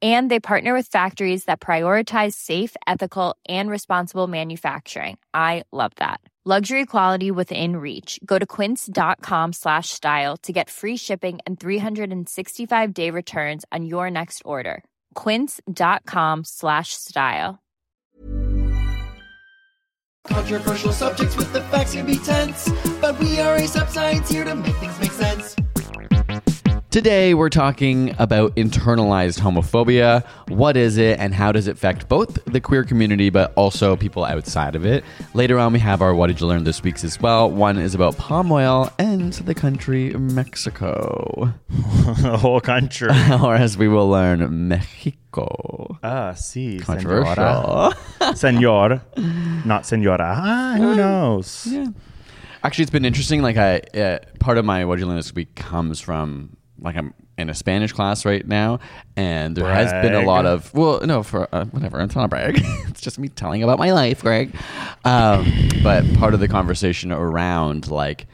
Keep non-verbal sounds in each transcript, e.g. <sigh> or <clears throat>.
And they partner with factories that prioritize safe, ethical, and responsible manufacturing. I love that. Luxury quality within reach. Go to quince.com slash style to get free shipping and 365 day returns on your next order. Quince.com slash style. Controversial subjects with the facts can be tense, but we are a sub science here to make things make sense. Today, we're talking about internalized homophobia. What is it, and how does it affect both the queer community but also people outside of it? Later on, we have our What Did You Learn This Week's as well. One is about palm oil and the country Mexico. the <laughs> whole country. <laughs> or as we will learn, Mexico. Ah, si, Controversial. <laughs> Senor, not senora. Ah, who knows? Yeah. Actually, it's been interesting. Like, I uh, part of my What Did You Learn This Week comes from like I'm in a Spanish class right now, and there has been a lot of well, no, for uh, whatever. It's not a brag. <laughs> it's just me telling about my life, Greg. Um, but part of the conversation around like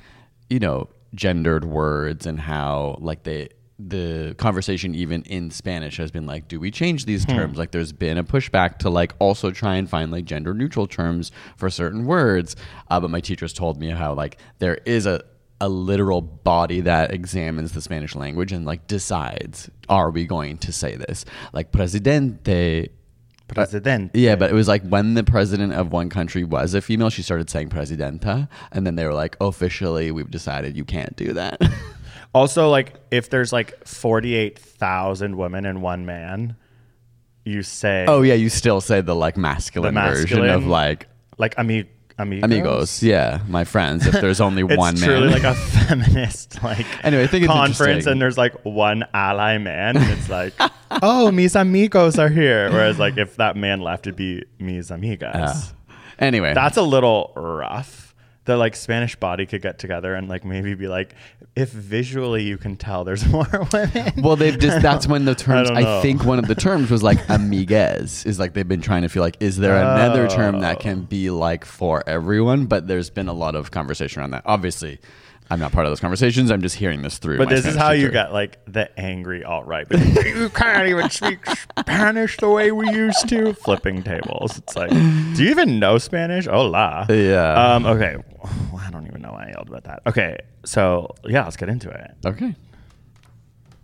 you know gendered words and how like they the conversation even in Spanish has been like, do we change these terms? Like, there's been a pushback to like also try and find like gender neutral terms for certain words. Uh, but my teachers told me how like there is a a literal body that examines the Spanish language and like decides, are we going to say this? Like presidente. Presidente. Yeah, but it was like when the president of one country was a female, she started saying presidenta, and then they were like, officially, we've decided you can't do that. <laughs> Also, like if there's like forty-eight thousand women and one man, you say oh yeah, you still say the like masculine, The version of masculine- like like ami- amigos. amigos. Yeah, my friends. If there's only <laughs> one man, It's one truly man, like a feminist like <laughs> Anyway, I think it's conference, and there's like one ally man, and it's like, <laughs> oh, mis amigos are here. Whereas like if that man left, it'd be mis amigas. Ah. anyway, That's a little rough. The like Spanish body could get together and like maybe be like, if visually you can tell there's <laughs> more women. Well, they've just that's when the <laughs> terms. don't I, think one of the terms was like amigues. Is like they've been trying to feel like, is there another term that can be like for everyone? But there's been a lot of conversation around that. Obviously, I'm not part of those conversations. I'm just hearing this through. But my this is Spanish how you got like the angry alt right. you <laughs> can't even speak Spanish the way we used to. Flipping tables. It's like, do you even know Spanish? Hola. Yeah. Um. Okay. Well, I don't even know why I yelled about that. Okay. So yeah, let's get into it. Okay.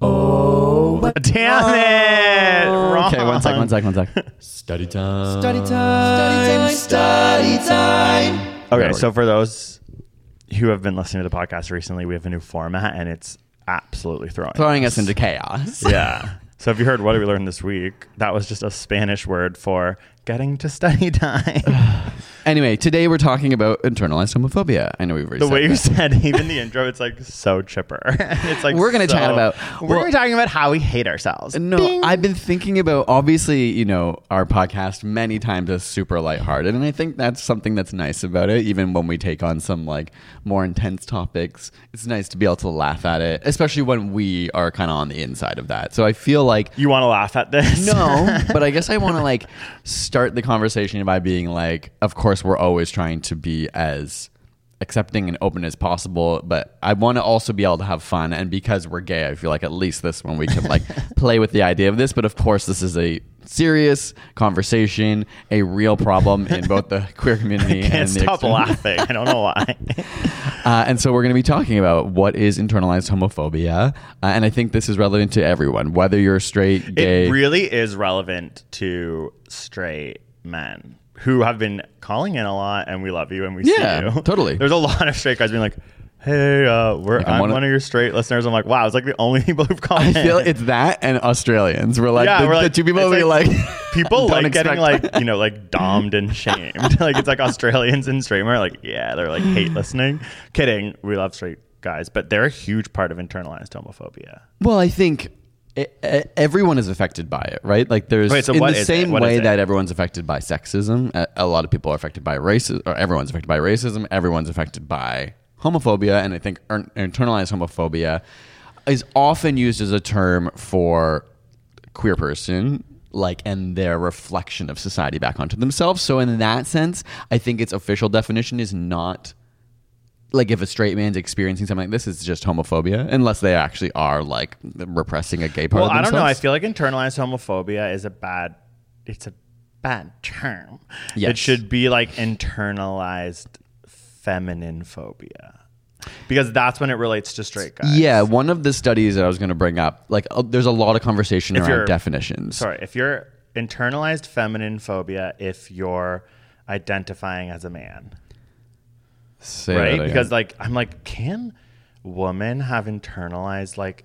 Oh, <laughs> damn it! Wrong. Okay. One sec. One sec. One sec. Study time. Study time, study time. Okay. So for those who have been listening to the podcast recently, we have a new format, and it's absolutely throwing Throwing us into chaos. yeah. <laughs> So if you heard what we learned this week, that was just a Spanish word for getting to study time. <sighs> <laughs> Anyway, today we're talking about internalized homophobia. I know we've already the way you that. said even the <laughs> intro, it's like so chipper. <laughs> it's like We're gonna so- chat about- we're well- gonna be talking about how we hate ourselves. No, I've been thinking about obviously, you know, our podcast many times is super lighthearted, and I think that's something that's nice about it. Even when we take on some like more intense topics, it's nice to be able to laugh at it, especially when we are kind of on the inside of that. So I feel like You want to laugh at this? no, <laughs> but I guess I want to like start the conversation by being like, of course, we're always trying to be as accepting and open as possible, but I want to also be able to have fun. And because we're gay, I feel like at least this one we can like <laughs> play with the idea of this. But of course, this is a serious conversation, a real problem in both the <laughs> queer community Can't and the stop external- laughing. I don't know why. <laughs> uh, and so we're going to be talking about what is internalized homophobia, uh, and I think this is relevant to everyone, whether you're straight, gay. It really is relevant to straight men who have been calling in a lot, and we love you and we Yeah, see you. <laughs> totally. There's a lot of straight guys being like, "Hey, uh, we're I'm I'm, one one, of- of your straight listeners." I'm like, "Wow, it's like the only <laughs> people who've called I in." feel it's that and Australians. We're like, the, we're like the two people it's we like. <laughs> people like getting like you know like domed and shamed. like it's like Australians and straight are like, yeah, they're like hate <sighs> listening. Kidding, we love straight guys, but they're a huge part of internalized homophobia. Well, I think e- everyone is affected by it, right? Like there's Wait, so in the same way that everyone's affected by sexism. A, a lot of people are affected by racism, or everyone's affected by racism. Everyone's affected by homophobia, and I think er- internalized homophobia is often used as a term for queer person like and their reflection of society back onto themselves so in that sense i think its official definition is not like if a straight man's experiencing something like this it's just homophobia unless they actually are like repressing a gay part Well, of I don't know. I feel like internalized homophobia is a bad. It's a bad term. Yes. It should be like internalized feminine phobia, because that's when it relates to straight guys. yeah one of the studies that i was going to bring up like uh, there's a lot of conversation If around definitions Sorry, if you're internalized feminine phobia, if you're identifying as a man, Say right? Because like I'm like, can women have internalized like,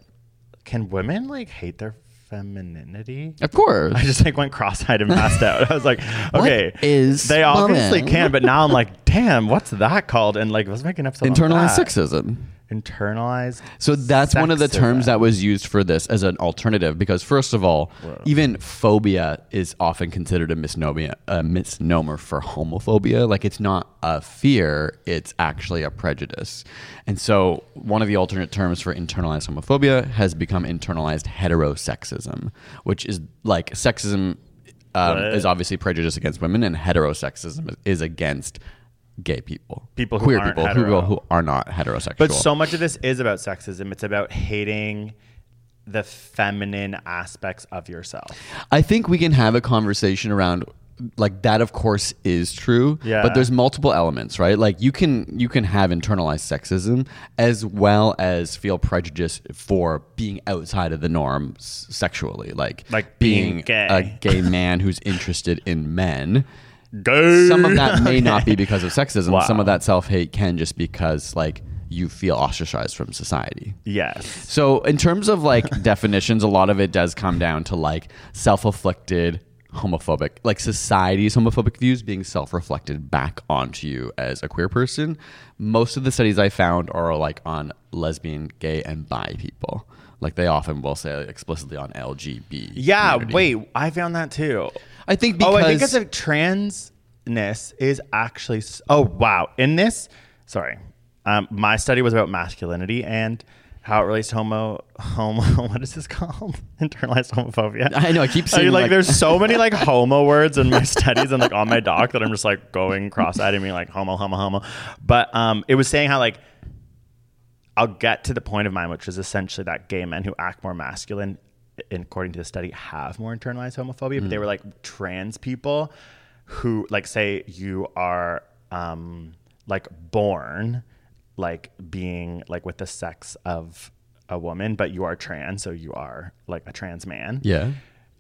can women like hate their femininity? of course I just like went cross-eyed and passed out. I was like, <laughs> okay, is they obviously woman? can, but now I'm like, damn, what's that called? And like, let's make an episode. internalized sexism Internalized. So that's one of the terms that was used for this as an alternative because first of all, even phobia is often considered a misnomer, a misnomer for homophobia. Like it's not a fear, it's actually a prejudice. And so one of the alternate terms for internalized homophobia has become internalized heterosexism, which is like sexism um, is obviously prejudice against women and heterosexism is against gay people. People who queer people who, hetero. who are not heterosexual. But so much of this is about sexism. It's about hating the feminine aspects of yourself. I think we can have a conversation around like that of course is true Yeah. but there's multiple elements right like you can you can have internalized sexism as well as feel prejudice for being outside of the norm s- sexually like Like being gay. a gay man who's interested in men <laughs> Gay. some of that may not be <laughs> because of sexism Wow. some of that self-hate can just because like you feel ostracized from society Yes. so in terms of like <laughs> definitions, a lot of it does come down to like self-afflicted homophobic, like society's homophobic views being self-reflected back onto you as a queer person. Most of the studies I found are like on lesbian, gay, and bi people. Like they often will say explicitly on LGBT. Yeah. community. Wait, I found that too. I think because oh, I think it's a transness is actually. Oh wow! In this, sorry, um, my study was about masculinity and how it relates to homo. Homo. <laughs> What is this called? <laughs> Internalized homophobia. I know, I keep I saying, mean, like, like- there's so many like <laughs> homo words in my studies and like on my doc that I'm just like going cross-eyed and being like homo, homo, homo. But um, it was saying how like I'll get to the point of mine, which is essentially that gay men who act more masculine, according to the study, have more internalized homophobia. But they were like trans people who, like, say you are um, like born like being like with the sex of a woman, but you are trans, so you are like a trans man yeah.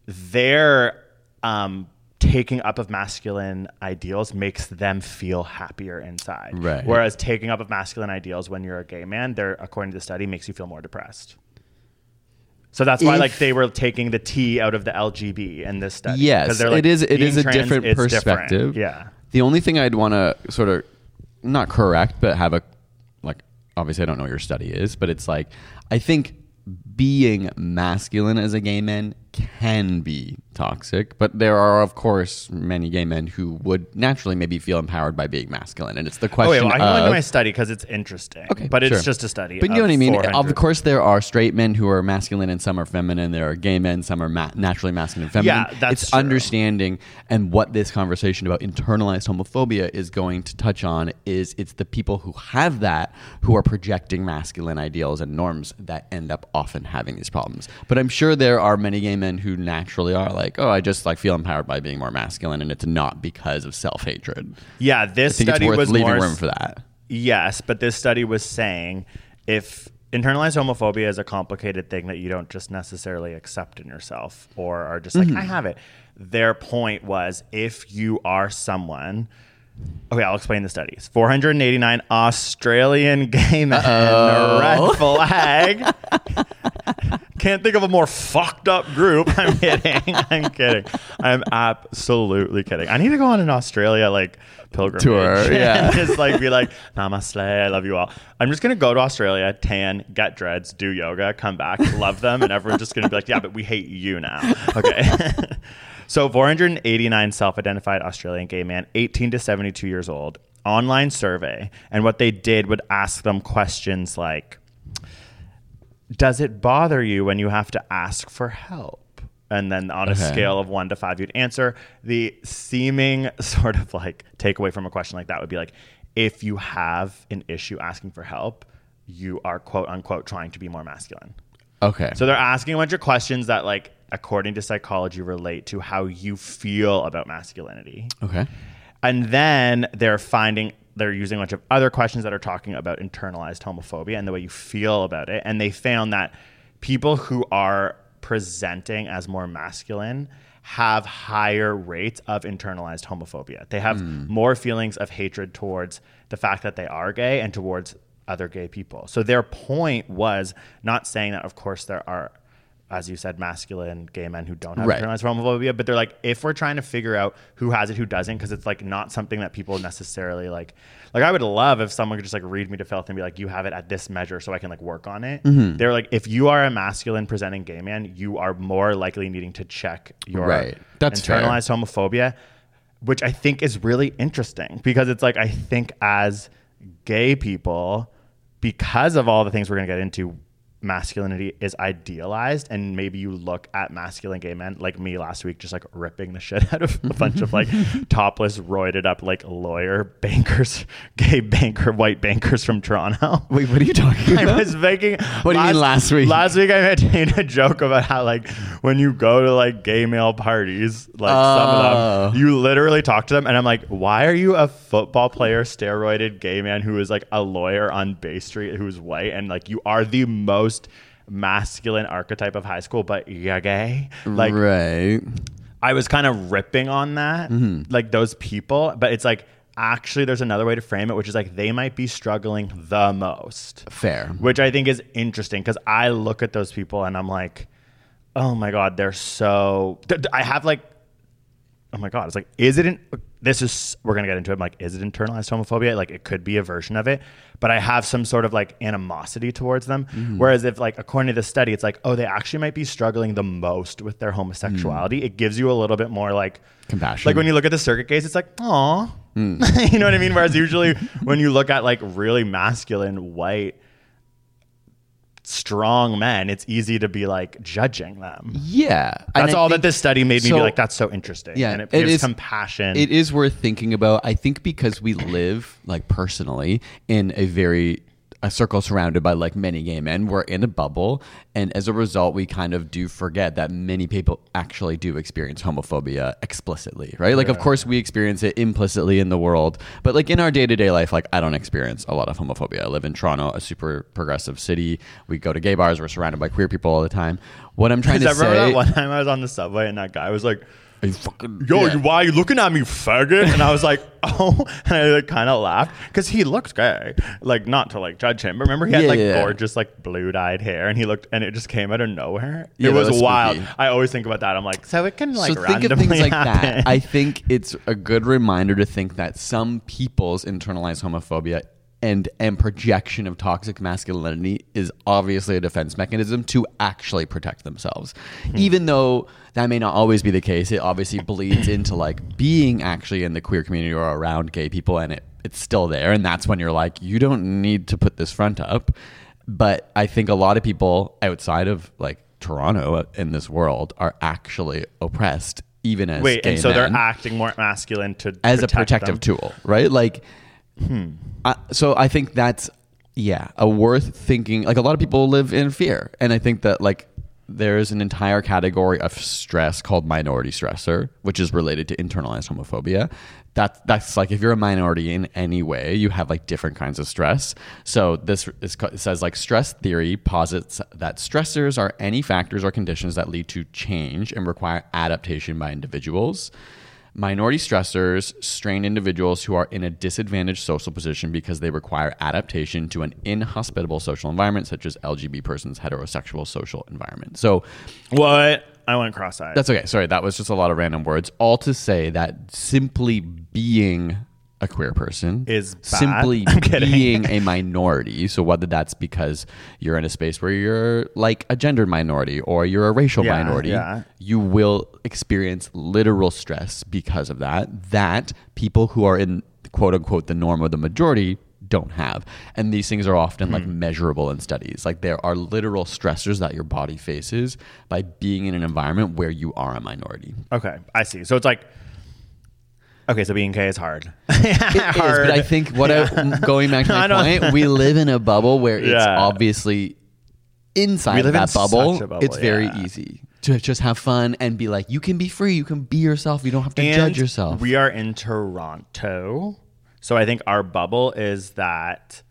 their um, taking up of masculine ideals makes them feel happier inside. Right. Whereas taking up of masculine ideals when you're a gay man, they're according to the study, makes you feel more depressed. So that's why, If- like, they were taking the T out of the LGB in this study. Yes, they're like, it is. It is a trans different is different. perspective. Yeah. The only thing I'd want to sort of not correct, but have a like. Obviously, I don't know what your study is, but it's like I think being masculine as a gay man can be toxic, but there are of course many gay men who would naturally maybe feel empowered by being masculine, and it's the Oh, question. wait, well, I can go into my study because it's interesting. Okay, But it's sure. just a study. But you know what I mean. Of course, there are straight men who are masculine and some are feminine. There are gay men, some are ma- naturally masculine and feminine. Yeah, that's it's true. understanding, and what this conversation about internalized homophobia is going to touch on is it's the people who have that who are projecting masculine ideals and norms that end up often having these problems. But I'm sure there are many gay men who naturally are like, oh, I just like feel empowered by being more masculine, and it's not because of self hatred. Yeah, I this think it's study worth was leaving more room for that. Yes, but this study was saying if internalized homophobia is a complicated thing that you don't just necessarily accept in yourself or are just like, mm-hmm. I have it. Their point was if you are someone. Okay, I'll explain the studies. 489 Australian gay men, red flag. <laughs> Can't think of a more fucked up group. I'm kidding. <laughs> I'm kidding. I'm absolutely kidding. I need to go on an Australia like pilgrimage Tour, <laughs> yeah. and just like be like, Namaste, I love you all. I'm just gonna go to Australia, tan, get dreads, do yoga, come back, love them, and everyone's just gonna be like, yeah, but we hate you now. Okay. <laughs> so 489 self-identified Australian gay man, 18 to 72 years old, online survey, and what they did would ask them questions like does it bother you when you have to ask for help? And then on a Okay. scale of one to five, you'd answer. The seeming <laughs> sort of like takeaway from a question like that would be like, if you have an issue asking for help, you are quote unquote trying to be more masculine. Okay. So they're asking a bunch of questions that, like, according to psychology, relate to how you feel about masculinity. okay. And then they're finding they're using a bunch of other questions that are talking about internalized homophobia and the way you feel about it. And they found that people who are presenting as more masculine have higher rates of internalized homophobia. They have hmm. more feelings of hatred towards the fact that they are gay and towards other gay people. So their point was not saying that of course there are as you said, masculine gay men who don't have Right. internalized homophobia, but they're like, if we're trying to figure out who has it, who doesn't, because it's like not something that people necessarily like. Like I would love if someone could just like read me to filth and be like, you have it at this measure, so I can like work on it. Mm-hmm. They're like, if you are a masculine presenting gay man, you are more likely needing to check your Right. That's fair. internalized homophobia, which I think is really interesting because it's like I think as gay people, because of all the things we're gonna get into, masculinity is idealized and maybe you look at masculine gay men like me last week just like ripping the shit <laughs> out of a bunch of like <laughs> topless roided up like lawyer bankers <laughs> gay banker white bankers from toronto Wait, what are you talking I about? was making. What do you mean last week? Last week I made a joke about how like when you go to like gay male parties, like some Oh. of them, oh. you literally talk to them, and I'm like, why are you a football player, steroided gay man who is like a lawyer on Bay Street who's white, and like you are the most masculine archetype of high school, but you're gay. Like right. I was kind of ripping on that, Mm-hmm. like those people, but it's like actually there's another way to frame it, which is like they might be struggling the most Fair. which I think is interesting because I look at those people and I'm like, oh my god, they're so. I have like, oh my god, it's like, is it? In, this is we're gonna get into it. I'm like, is it internalized homophobia? Like, it could be a version of it, but I have some sort of like animosity towards them. Mm-hmm. Whereas if like according to the study, it's like, oh, they actually might be struggling the most with their homosexuality. It gives you a little bit more like Mm. Compassion. Like when you look at the circuit case, it's like, oh, <laughs> you know what I mean. Whereas usually when you look at like really masculine white strong men, it's easy to be like judging them. Yeah. That's all that this study made me so- be like, that's so interesting. Yeah, and it, it gives is- compassion. It is worth thinking about. I think because we live like personally in a very a circle surrounded by like many gay men. We're in a bubble, and as a result, we kind of do forget that many people actually do experience homophobia explicitly, right? Like, of course, we experience it implicitly in the world, but like in our day to day life, like I don't experience a lot of homophobia. I live in Toronto, a super progressive city. We go to gay bars. We're surrounded by queer people all the time. What I'm trying to I remember say, that one time I was on the subway and that guy was like, Are you fucking- yo, Yeah. you, why are you looking at me, faggot? And I was like, <laughs> oh, and I like kind of laughed because he looked gay. Like not to like judge him, but remember he had Yeah, like yeah. gorgeous like blue dyed hair, and he looked, and it just came out of nowhere. It was, was wild. spooky. I always think about that. I'm like, so it can like so think of randomly things like happen. that. I think it's a good reminder to think that some people's internalized homophobia and and projection of toxic masculinity is obviously a defense mechanism to actually protect themselves. Hmm. Even though that may not always be the case, it obviously bleeds into like being actually in the queer community or around gay people and it it's still there and that's when you're like you don't need to put this front up. But I think a lot of people outside of like Toronto uh, in this world are actually oppressed even as Wait, gay and so they're acting more masculine to as a protective them. tool, right? Like, Hmm. So I think that's yeah, a worth thinking. Like a lot of people live in fear, and I think that like there's an entire category of stress called minority stressor, which is related to internalized homophobia. That, that's like if you're a minority in any way, you have like different kinds of stress. So this is, says like stress theory posits that stressors are any factors or conditions that lead to change and require adaptation by individuals. Minority stressors strain individuals who are in a disadvantaged social position because they require adaptation to an inhospitable social environment, such as LGBT persons' heterosexual social environment. So What? I went cross-eyed. that's okay. Sorry, that was just a lot of random words. All to say that simply being a queer person Is bad. simply <laughs> I'm being a minority. So whether that's because you're in a space where you're like a gendered minority or you're a racial Yeah, minority, yeah. you will experience literal stress because of that. That people who are in quote unquote the norm or the majority don't have. And these things are often Hmm. like measurable in studies. Like there are literal stressors that your body faces by being in an environment where you are a minority. okay, I see. So it's like, okay, so being gay is hard. <laughs> It is, but I think what I, <laughs> going back to <laughs> I my point, we live in a bubble where it's Yeah. obviously inside that in bubble, bubble, It's very yeah. easy to just have fun and be like, you can be free, you can be yourself, you don't have to judge yourself. We are in Toronto. So I think our bubble is that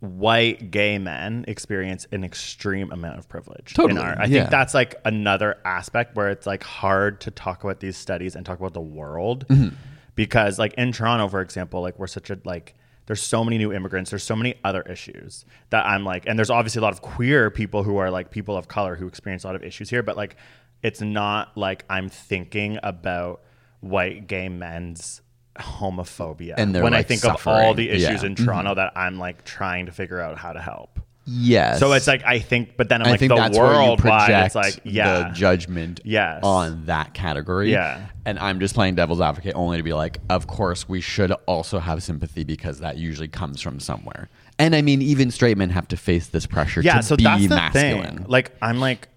white gay men experience an extreme amount of privilege. Totally, In our, I yeah. think that's like another aspect where it's like hard to talk about these studies and talk about the world Mm-hmm. because like in Toronto, for example, like we're such a like there's so many new immigrants. There's so many other issues that I'm like, and there's obviously a lot of queer people who are like people of color who experience a lot of issues here, but like it's not like I'm thinking about white gay men's homophobia And when I like, think of all the issues Yeah. Mm-hmm. in Toronto that I'm like trying to figure out how to help. yes. So it's like I think, but then I'm I like think the that's world project it's like yeah, the judgment Yes. on that category. Yeah. And I'm just playing devil's advocate only to be like, of course, we should also have sympathy because that usually comes from somewhere. And I mean, even straight men have to face this pressure yeah. to So be that's the masculine. thing. Like I'm like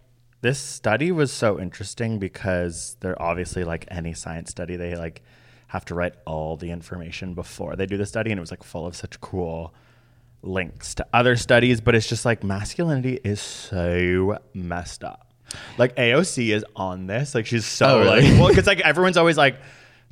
this study was so interesting because they're obviously like any science study they like have to write all the information before they do the study, and it was like full of such cool links to other studies, but it's just like masculinity is so messed up. Like AOC is on this. Like she's so Oh, really? like well, because like <laughs> everyone's always like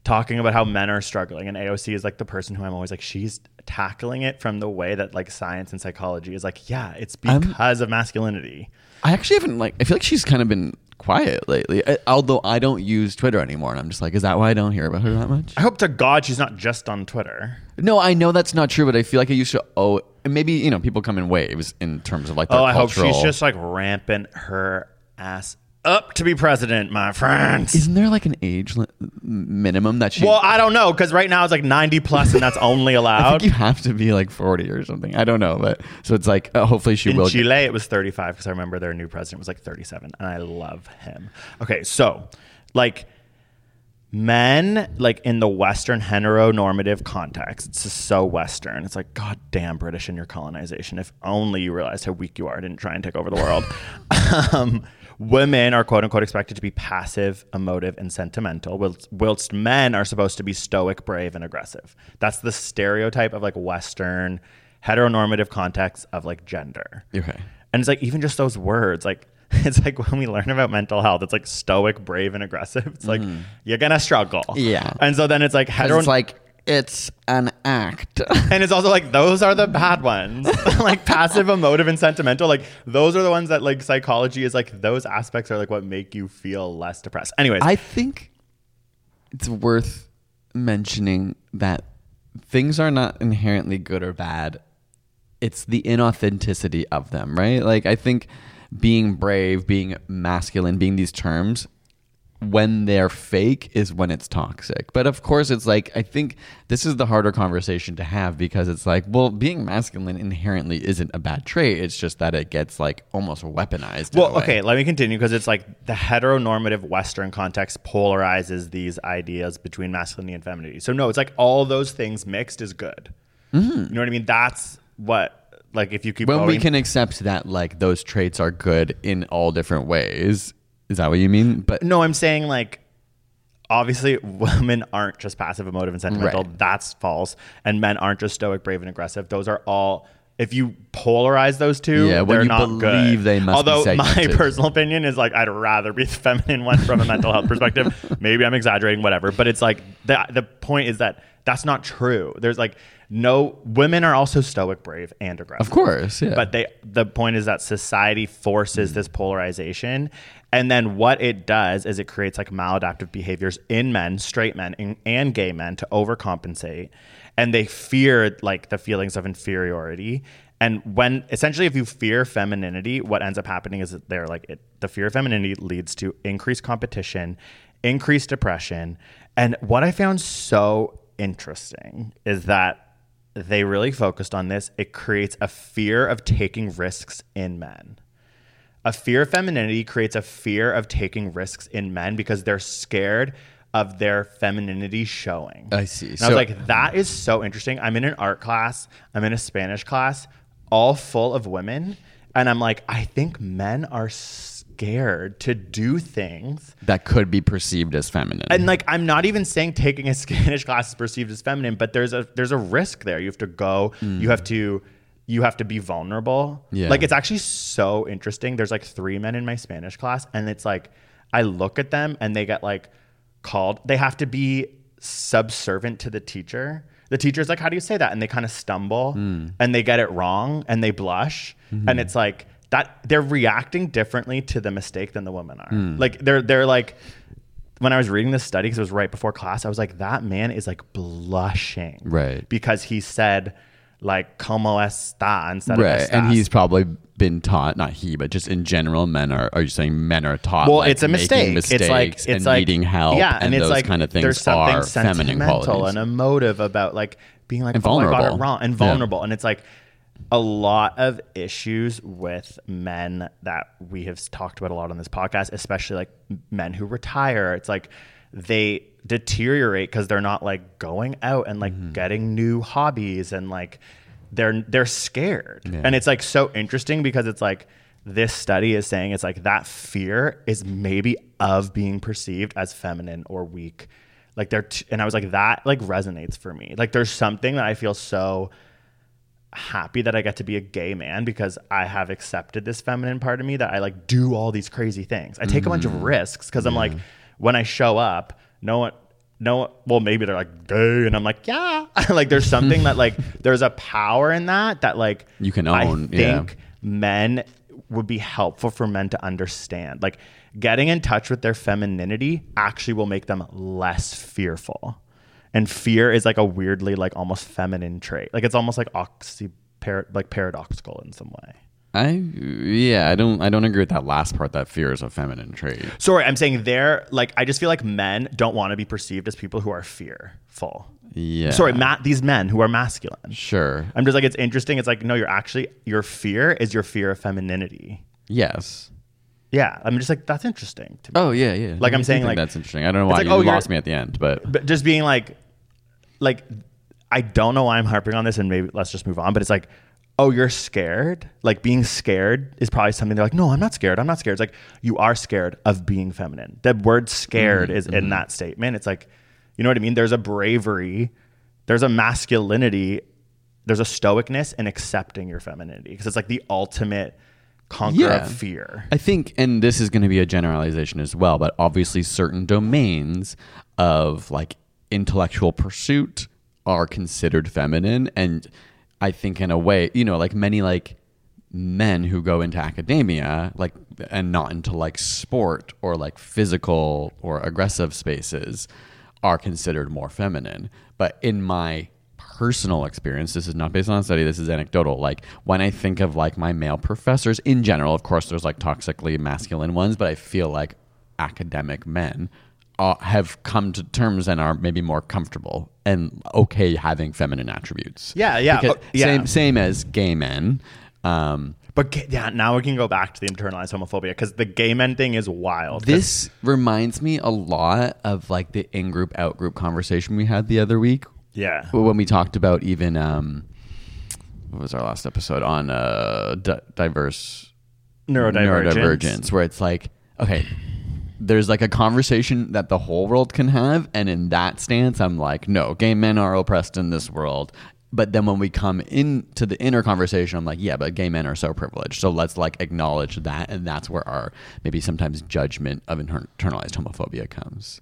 talking about how men are struggling, and AOC is like the person who I'm always like she's tackling it from the way that like science and psychology is like yeah, it's because of masculinity. I actually haven't like. I feel like she's kind of been quiet lately. I, although I don't use Twitter anymore, and I'm just like, is that why I don't hear about her that much? I hope to God she's not just on Twitter. No, I know that's not true, but I feel like I used to. Oh, and maybe you know, people come in waves in terms of like. Oh, I hope cultural- she's just like ramping her ass up to be president, my friends. Isn't there like an age li- minimum that she? Well, I don't know because right now it's like 90 plus and that's only <laughs> I allowed. think you have to be like 40 or something. I don't know, but so it's like uh, hopefully she will. In will. Chile, it was 35 because I remember their new president was like 37, and I love him. Okay, so like men, like in the Western heteronormative context, it's just so Western. It's like, God damn, British and your colonization. If only you realized how weak you are, didn't try and take over the world. <laughs> um, women are quote unquote expected to be passive, emotive, and sentimental, whilst, whilst men are supposed to be stoic, brave, and aggressive. That's the stereotype of like Western heteronormative context of like gender. Okay. And it's like even just those words, like <laughs> it's like when we learn about mental health, it's like stoic, brave, and aggressive. It's like mm-hmm. you're gonna struggle. Yeah. And so then it's like hetero it's like it's an act. <laughs> and it's also like those are the bad ones. <laughs> <laughs> like passive, emotive, and sentimental. Like those are the ones that like psychology is like those aspects are like what make you feel less depressed. Anyways, I think it's worth mentioning that things are not inherently good or bad. It's the inauthenticity of them, right? Like I think being brave, being masculine, being these terms when they're fake is when it's toxic. But of course it's like I think this is the harder conversation to have because it's like, well, being masculine inherently isn't a bad trait. It's just that it gets like almost weaponized. Well, okay, let me continue because it's like the heteronormative Western context polarizes these ideas between masculinity and femininity. So no, it's like all those things mixed is good. Mm-hmm. You know what I mean? That's what like if you keep when we can accept that like those traits are good in all different ways is that what you mean but No, I'm saying like obviously women aren't just passive, emotive, and sentimental. Right. That's false. And men aren't just stoic, brave, and aggressive. Those are all if you polarize those two, Yeah, they're not believe good. they must be Although my <laughs> personal opinion is like I'd rather be <laughs> the feminine one from a mental health perspective. <laughs> Maybe I'm exaggerating, whatever. But it's like the the point is that that's not true. There's like no women are also stoic, brave, and aggressive. Of course, yeah. But they the point is that society forces hmm. this polarization. And then what it does is it creates like maladaptive behaviors in men, straight men, and, and gay men to overcompensate. And they fear like the feelings of inferiority. And when essentially, if you fear femininity, what ends up happening is that they're like it, the fear of femininity leads to increased competition, increased depression. And what I found so interesting is that they really focused on this. It creates a fear of taking risks in men. A fear of femininity creates a fear of taking risks in men because they're scared of their femininity showing. I see. And I was like, that is so interesting. I'm in an art class, I'm in a Spanish class, all full of women. And I'm like, I think men are scared to do things that could be perceived as feminine. and like I'm not even saying taking a <laughs> Spanish class is perceived as feminine, but there's a there's a risk there. You have to go, you mm. have to you have to be vulnerable. Yeah. Like it's actually so interesting. There's like three men in my Spanish class, and it's like I look at them and they get like called. They have to be subservient to the teacher. The teacher's like, "How do you say that?" And they kind of stumble mm. and they get it wrong and they blush, and mm-hmm. it's like that. They're reacting differently to the mistake than the women are. Mm. Like they're they're like when I was reading this study, because it was right before class, I was like, that man is like blushing. Right. Because he said, like, como está instead of. right. of And he's probably been taught, not he, but just in general, men are, are you saying men are taught well, like, it's a mistake. mistakes It's like, it's and like, needing help. Yeah. And, it's those like, kind of things there's something are feminine qualities. and emotive about like being like, And oh, I got it wrong and Yeah. vulnerable. And it's like, a lot of issues with men that we have talked about a lot on this podcast, especially like men who retire. It's like they deteriorate because they're not like going out and like Mm-hmm. getting new hobbies and like they're they're scared. And it's like so interesting because it's like this study is saying it's like that fear is maybe of being perceived as feminine or weak. Like they're t- and I was like that like resonates for me. Like there's something that I feel so happy that I get to be a gay man because I have accepted this feminine part of me that I like do all these crazy things. I take a bunch of risks because I'm like, when I show up, no one, no, one- well, maybe they're like gay, and I'm like, yeah, <laughs> like there's something that like <laughs> there's a power in that that like You can own I think yeah. men would be helpful for men to understand. Like getting in touch with their femininity actually will make them less fearful. And fear is like a weirdly like almost feminine trait. Like it's almost like oxy like paradoxical in some way. I yeah, I don't I don't agree with that last part. That fear is a feminine trait. Sorry, I'm saying they're like I just feel like men don't want to be perceived as people who are fearful. Yeah. Sorry, ma- these men who are masculine. Sure. I'm just like it's interesting. It's like no, you're actually your fear is your fear of femininity. Yes. Yeah, I'm just like that's interesting to me. Oh yeah, yeah. Like, I'm saying, like- that's interesting. I don't know why like, you oh, lost me at the end, but but just being like like I don't know why I'm harping on this and maybe let's just move on, but it's like oh, you're scared? Like being scared is probably something they're like, no, I'm not scared. I'm not scared. It's like you are scared of being feminine. The word scared mm-hmm, is in mm-hmm. that statement. It's like, you know what I mean? There's a bravery, there's a masculinity, there's a stoicness in accepting your femininity because it's like the ultimate conquer Yeah. of fear. I think, and this is going to be a generalization as well, but obviously certain domains of like intellectual pursuit are considered feminine. And I think in a way, you know, like many like men who go into academia, like, and not into like sport or like physical or aggressive spaces are considered more feminine. But in my personal experience this is not based on a study this is anecdotal like when i think of like my male professors in general of course there's like toxically masculine ones but i feel like academic men uh, have come to terms and are maybe more comfortable and okay having feminine attributes Yeah, yeah, oh, yeah. same same as gay men um But yeah, now we can go back to the internalized homophobia because the gay men thing is wild. This reminds me a lot of like the in group out group conversation we had the other week yeah, when we talked about even um what was our last episode on uh di- diverse neurodivergence. neurodivergence where it's like okay there's like a conversation that the whole world can have and in that stance i'm like no gay men are oppressed in this world but then when we come into the inner conversation, I'm like, yeah, but gay men are so privileged. So let's like acknowledge that. And that's where our maybe sometimes judgment of inter- internalized homophobia comes.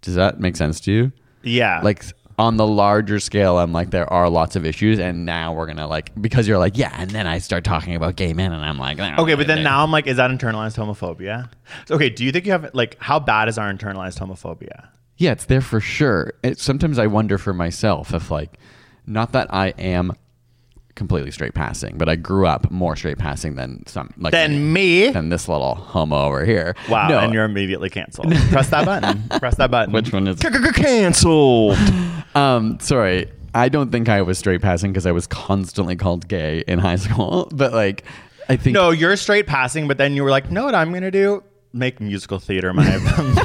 Does that make sense to you? Yeah. Like on the larger scale, I'm like, there are lots of issues. And now we're to like, because you're like, yeah. And then I start talking about gay men and I'm like, Okay, but then now I'm like, is that internalized homophobia? So, okay, do you think you have like how bad is our internalized homophobia? Yeah, it's there for sure. It, sometimes I wonder for myself if, like, not that I am completely straight passing, but I grew up more straight passing than some like Than me? than this little homo over here. Wow, no, and you're immediately canceled. Press that button. <laughs> Press that button. which one is? it? canceled? <laughs> Um, sorry, I don't think I was straight passing because I was constantly called gay in high school. <laughs> But like, I think No, you're straight passing, but then you were like, "No, what I'm gonna do? Make musical theater my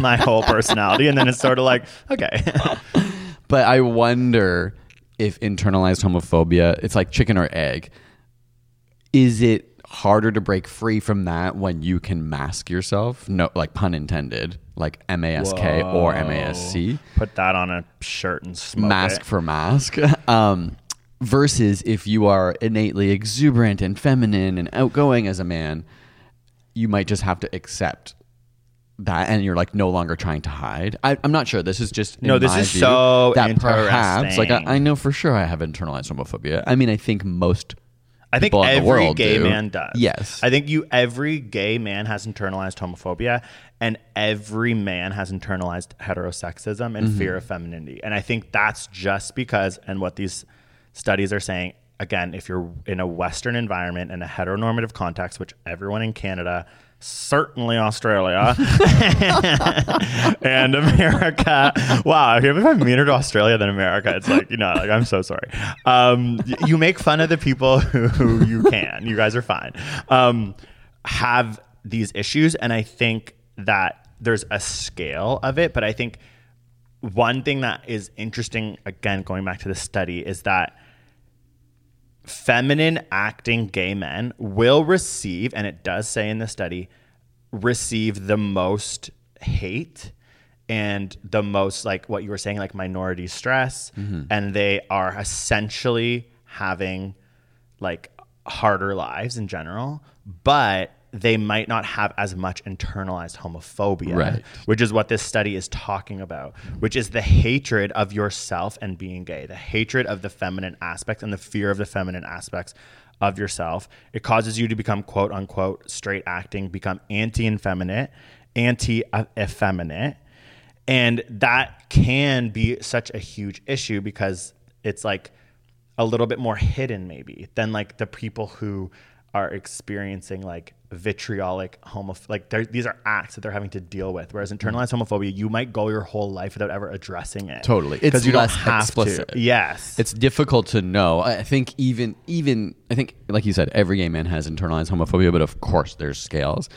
my whole personality." And then it's sort of like, okay, But I wonder if internalized homophobia, it's like chicken or egg. Is it harder to break free from that when you can mask yourself? No, like pun intended, like M A S K or M A S C. put that on a shirt and smoke Mask it. for mask. <laughs> Um, versus if you are innately exuberant and feminine and outgoing as a man, you might just have to accept that and you're like no longer trying to hide. I, I'm not sure. This is just No, this is view, so that perhaps like I. I know for sure I have internalized homophobia. I mean, I think most I think every the world gay do. man does. Yes. I think you every gay man has internalized homophobia and every man has internalized heterosexism and Mm-hmm. fear of femininity. And I think that's just because and what these studies are saying again, if you're in a western environment in a heteronormative context, which everyone in Canada Certainly Australia <laughs> and America. Wow, if I'm meaner to Australia than America, it's like you know, like I'm so sorry. Um, you make fun of the people who, you can. You guys are fine. Um, have these issues, and I think that there's a scale of it. But I think one thing that is interesting, again, going back to the study, is that feminine acting gay men will receive, and it does say in the study, receive the most hate and the most like what you were saying, like minority stress, mm-hmm. and they are essentially having like harder lives in general, but they might not have as much internalized homophobia, Right. which is what this study is talking about, which is the hatred of yourself and being gay, the hatred of the feminine aspects and the fear of the feminine aspects of yourself. It causes you to become quote unquote straight acting, become anti effeminate, anti effeminate. And that can be such a huge issue because it's like a little bit more hidden maybe than like the people who are experiencing like vitriolic homo like these are acts that they're having to deal with whereas internalized homophobia you might go your whole life without ever addressing it Totally. It's because you less don't have explicit. to yes it's difficult to know. I think even even I think like you said, every gay man has internalized homophobia, but of course there's scales.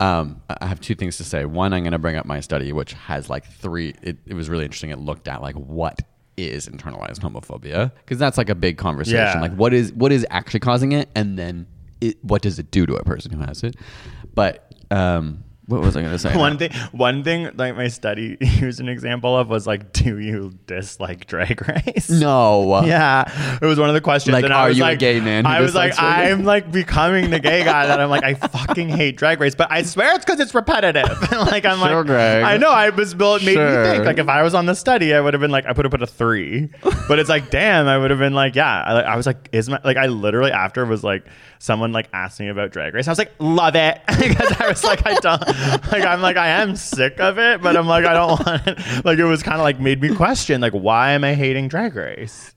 Um, I I have two things to say. One, I'm going to bring up my study, which has like three. It, it was really interesting. It looked at like what is internalized homophobia because that's like a big conversation. Yeah. Like what is what is actually causing it, and then it, what does it do to a person who has it? But um, what was I going to say? <laughs> one thing one thing like my study <laughs> used an example of was like do you dislike drag race No. Yeah, it was one of the questions. Like, and I are was you a like, gay man I was like, race? I'm like becoming the gay guy that I'm like, I fucking hate drag race, but I swear it's because it's repetitive. <laughs> like I'm Sure, like, Greg. I know I was built made Sure. me think. Like if I was on the study, I would have been like, I would have put a three, but it's like, damn, I would have been like, yeah. I, I was like, is my like I literally after was like, someone like asked me about drag race. I was like, love it because I was like, I don't like I'm like I am sick of it, but I'm like I don't want it. Like it was kind of like made me question like why am I hating drag race?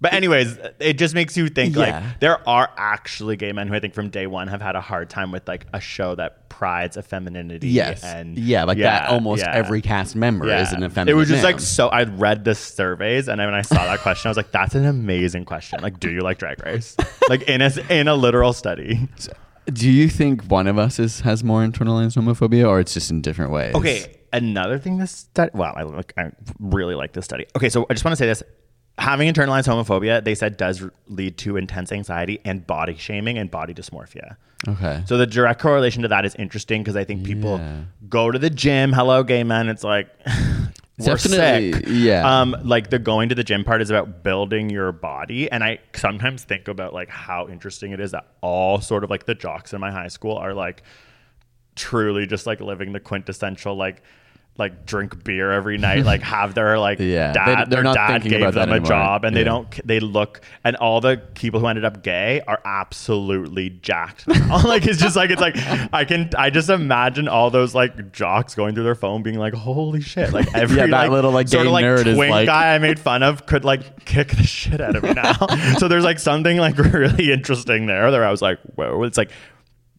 But anyways, it just makes you think Yeah. like there are actually gay men who I think from day one have had a hard time with like a show that prides a femininity. Yes. and yeah, like that. Almost yeah. every cast member is an effeminate. It was just man. like so. I read the surveys, and then when I saw that question, I was like, "That's an amazing question. Like, do you like Drag Race? like in a in a literal study." Do you think one of us is has more internalized homophobia, or it's just in different ways? Okay, another thing this study. Wow, I like. I really like this study. Okay, so I just want to say this: having internalized homophobia, they said, does lead to intense anxiety and body shaming and body dysmorphia. Okay. So the direct correlation to that is interesting because I think people Yeah. go to the gym. Hello, gay men. It's like <laughs> we're Definitely, sick. yeah. Um, like the going to the gym part is about building your body, and I sometimes think about like how interesting it is that all sort of like the jocks in my high school are like truly just like living the quintessential like like drink beer every night, like <laughs> have their like Yeah, dad, they're their not dad gave about them a job, and they don't they look and all the people who ended up gay are absolutely jacked <laughs> like it's just like it's like I can I just imagine all those like jocks going through their phone being like holy shit like <laughs> every Yeah, that little, like, sort of like nerd is, twink like- guy I made fun of could like kick the shit out of me now. so there's like something like really interesting there that I was like whoa it's like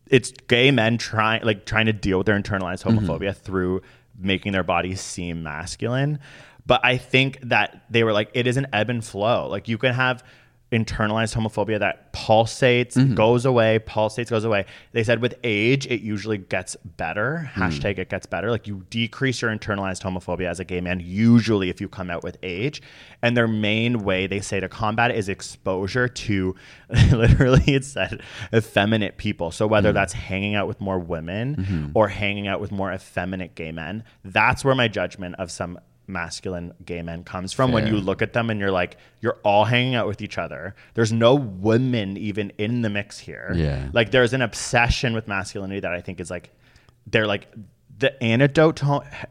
it's gay men trying like trying to deal with their internalized Mm-hmm. homophobia through making their bodies seem masculine. But I think that they were like, it is an ebb and flow. Like you can have internalized homophobia that pulsates, Mm-hmm. goes away, pulsates, goes away. They said with age, it usually gets better. Mm. Hashtag it gets better. Like you decrease your internalized homophobia as a gay man, usually if you come out with age. And their main way they say to combat it is exposure to <laughs> literally <laughs> it said effeminate people. So whether that's hanging out with more women or hanging out with more effeminate gay men, that's where my judgment of some masculine gay men comes from when you look at them and you're like you're all hanging out with each other. There's no women even in the mix here. Yeah. like there's an obsession with masculinity that i think is like they're like the antidote to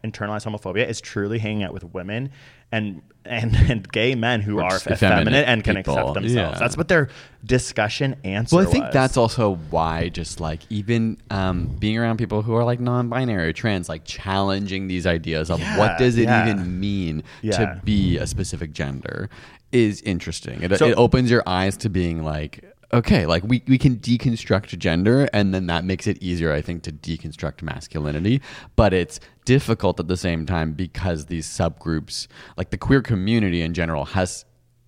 internalized homophobia is truly hanging out with women and and, and gay men who Or are just effeminate, effeminate and can people. accept themselves Yeah. that's what their discussion answer Well, I think was. that's also why just like even um, being around people who are like non-binary, trans, like challenging these ideas of Yeah, what does it yeah. even mean Yeah. to be a specific gender is interesting. It, So- it opens your eyes to being like, okay, like we, we can deconstruct gender and then that makes it easier, I think, to deconstruct masculinity. But it's difficult at the same time because these subgroups, like the queer community in general, has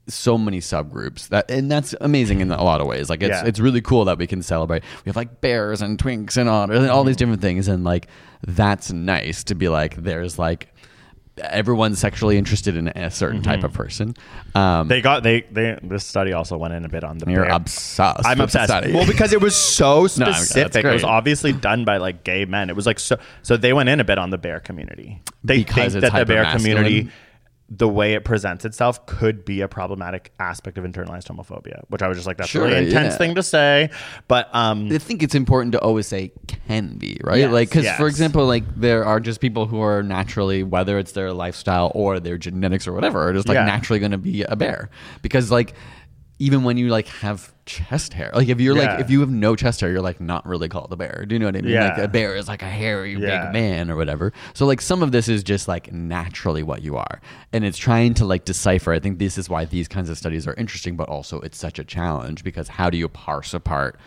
so many subgroups that and that's amazing in a lot of ways like it's Yeah. it's really cool that we can celebrate we have like bears and twinks and all, and all these mm-hmm. different things and like that's nice to be like there's like everyone's sexually interested in a certain type of person um they got they they this study also went in a bit on the you're bear. obsessed I'm obsessed. study. Well, because it was so <laughs> that's specific. it was obviously done by like gay men. It was like so. So they went in a bit on the bear community. They Because think it's that the bear hyper-masculine? community, the way it presents itself, could be a problematic aspect of internalized homophobia. Which I was just like, that's a Sure, really intense yeah. thing to say. But um, I think it's important to always say can be right, Yes, like because yes. for example, like there are just people who are naturally, whether it's their lifestyle or their genetics or whatever, are just like Yeah. naturally going to be a bear because like even when you like have chest hair, like if you're Yeah. like if you have no chest hair, you're like not really called a bear. Do you know what I mean? Like Yeah. a bear is like a hairy Yeah. big man or whatever. So like some of this is just like naturally what you are, and it's trying to like decipher. I think this is why these kinds of studies are interesting, but also it's such a challenge because how do you parse apart?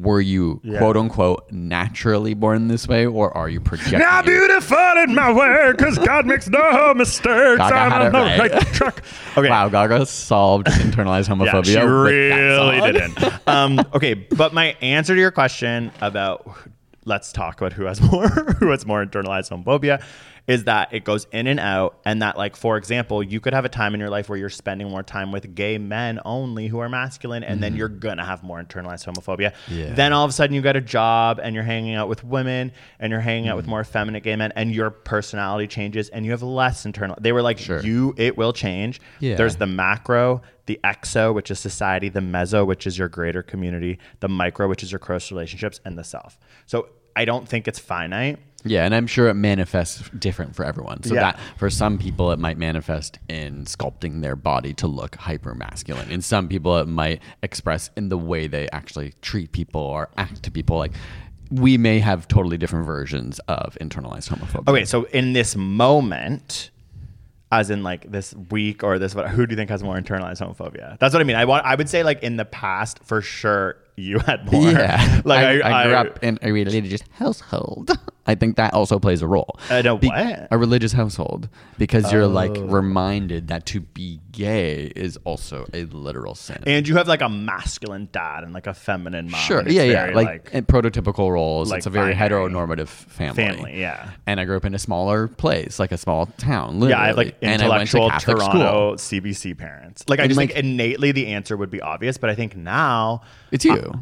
Were you Yeah. quote unquote naturally born this way, or are you projecting? Now it? beautiful in my way, because God makes no <laughs> <laughs> mistakes. Gaga I'm on it the right. right track. Okay. Wow, Gaga solved internalized <laughs> homophobia. Yeah, she really didn't. Um, okay, but my answer to your question about let's talk about who has <laughs> more who has more internalized homophobia is that it goes in and out and that like for example you could have a time in your life where you're spending more time with gay men only who are masculine and then you're gonna have more internalized homophobia Mm-hmm. Yeah. then all of a sudden you got a job and you're hanging out with women and you're hanging Mm-hmm. out with more effeminate gay men and your personality changes and you have less internal they were like Sure. you it will change Yeah. there's the macro, the exo, which is society, the meso, which is your greater community, the micro, which is your close relationships, and the self. So I don't think it's finite. Yeah, and I'm sure it manifests different for everyone. So Yeah. that for some people it might manifest in sculpting their body to look hyper masculine. In some people it might express in the way they actually treat people or act to people. Like we may have totally different versions of internalized homophobia. Okay, so in this moment, as in like this week or this, what- who do you think has more internalized homophobia? That's what I mean. I want. I would say like in the past, for sure, you had more. Yeah, <laughs> like I, I grew up in a religious household. <laughs> I think that also plays a role. Uh, in a what? A religious household because you're like Oh. reminded that to be gay is also a literal sin. and you have like a masculine dad and like a feminine mom. Sure. and it's Yeah, yeah. very, Like, in prototypical roles. like it's a very binary. heteronormative family. Family, yeah. And I grew up in a smaller place, like a small town. Yeah, I have like literally. And I went to intellectual Catholic Toronto school. CBC parents. Like I And, just like- think innately the answer would be obvious, but I think now It's you.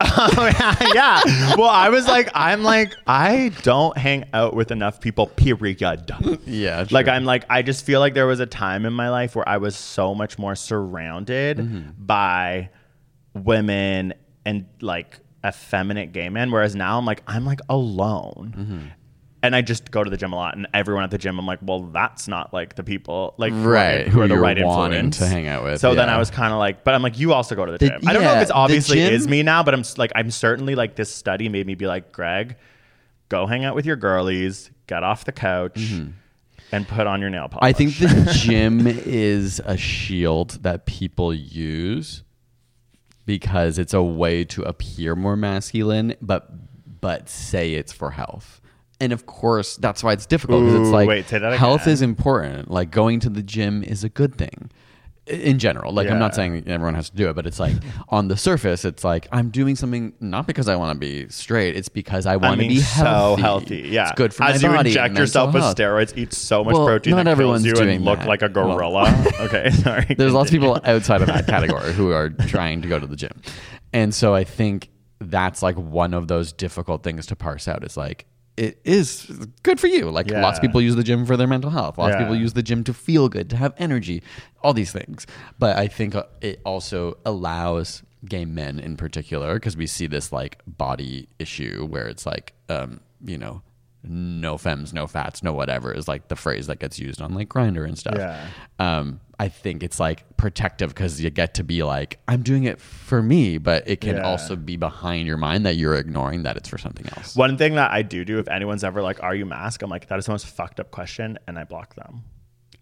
Oh, <laughs> yeah. Well, I was like, I'm like, I don't hang out with enough people, period. Yeah, Like. I'm like, I just feel like there was a time in my life where I was so much more surrounded Mm-hmm. by women and like effeminate gay men. Whereas now I'm like, I'm like alone. Mm-hmm. And I just go to the gym a lot, and everyone at the gym, I'm like, well, that's not like the people, like who are- Right, who, who are the right influence to hang out with, So then. I was kind of like, but I'm like, you also go to the, The- gym. I don't know if it's obviously gym- is me now, but I'm like, I'm certainly like this study made me be like, Greg, go hang out with your girlies, get off the couch, and put on your nail polish. Mm-hmm. I think the <laughs> gym is a shield that people use because it's a way to appear more masculine, but but say it's for health. And of course, that's why it's difficult because it's like wait, say that health again. is important. Like going to the gym is a good thing in general. Like I'm not saying everyone has to do it, but it's like <laughs> on the surface, it's like I'm doing something not because I want to be straight. It's because I I want to mean, be so healthy. healthy. Yeah, it's good for As my you body. inject yourself with health. steroids, eat so much Well, protein not that everyone's kills you doing and look that. like a Well- gorilla. <laughs> <laughs> okay, sorry. There's lots of people outside of that category who are trying to go to the gym. And so I think that's like one of those difficult things to parse out is like it is good for you. Like Yeah. lots of people use the gym for their mental health. Lots of people use the gym to feel good, to have energy, all these things. But I think uh, it also allows gay men in particular because we see this like body issue where it's like um, you know, no femmes, no fats, no whatever is like the phrase that gets used on like Grindr and stuff Yeah. um, I think it's like protective because you get to be like, I'm doing it for me, but it can Yeah. also be behind your mind that you're ignoring that it's for something else. One thing that I do do if anyone's ever like, "Are you masked?" I'm like, "That is the most fucked up question," and I block them.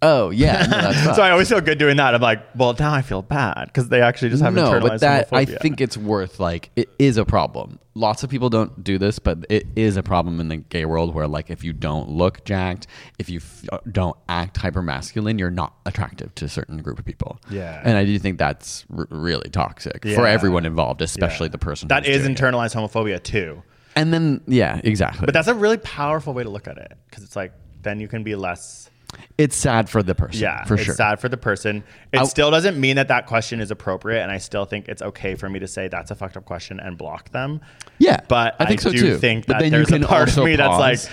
Oh yeah, no, that's <laughs> so I always feel good doing that. I'm like, well, now I feel bad because they actually just have no, internalized but that I think it's worth like it is a problem. Lots of people don't do this, but it is a problem in the gay world where like if you don't look jacked, if you f- don't act hyper masculine, you're not attractive to a certain group of people. Yeah. and I do think that's r- really toxic for everyone involved, especially Yeah. the person that is doing it. internalized homophobia too. And then yeah, exactly. But that's a really powerful way to look at it because it's like then you can be less. It's sad for the person. Yeah, for sure. it's sad for the person. It I- still doesn't mean that that question is appropriate, and I still think it's okay for me to say that's a fucked up question and block them. Yeah, but I think so do too. think But that there's a part of me that's like, pause.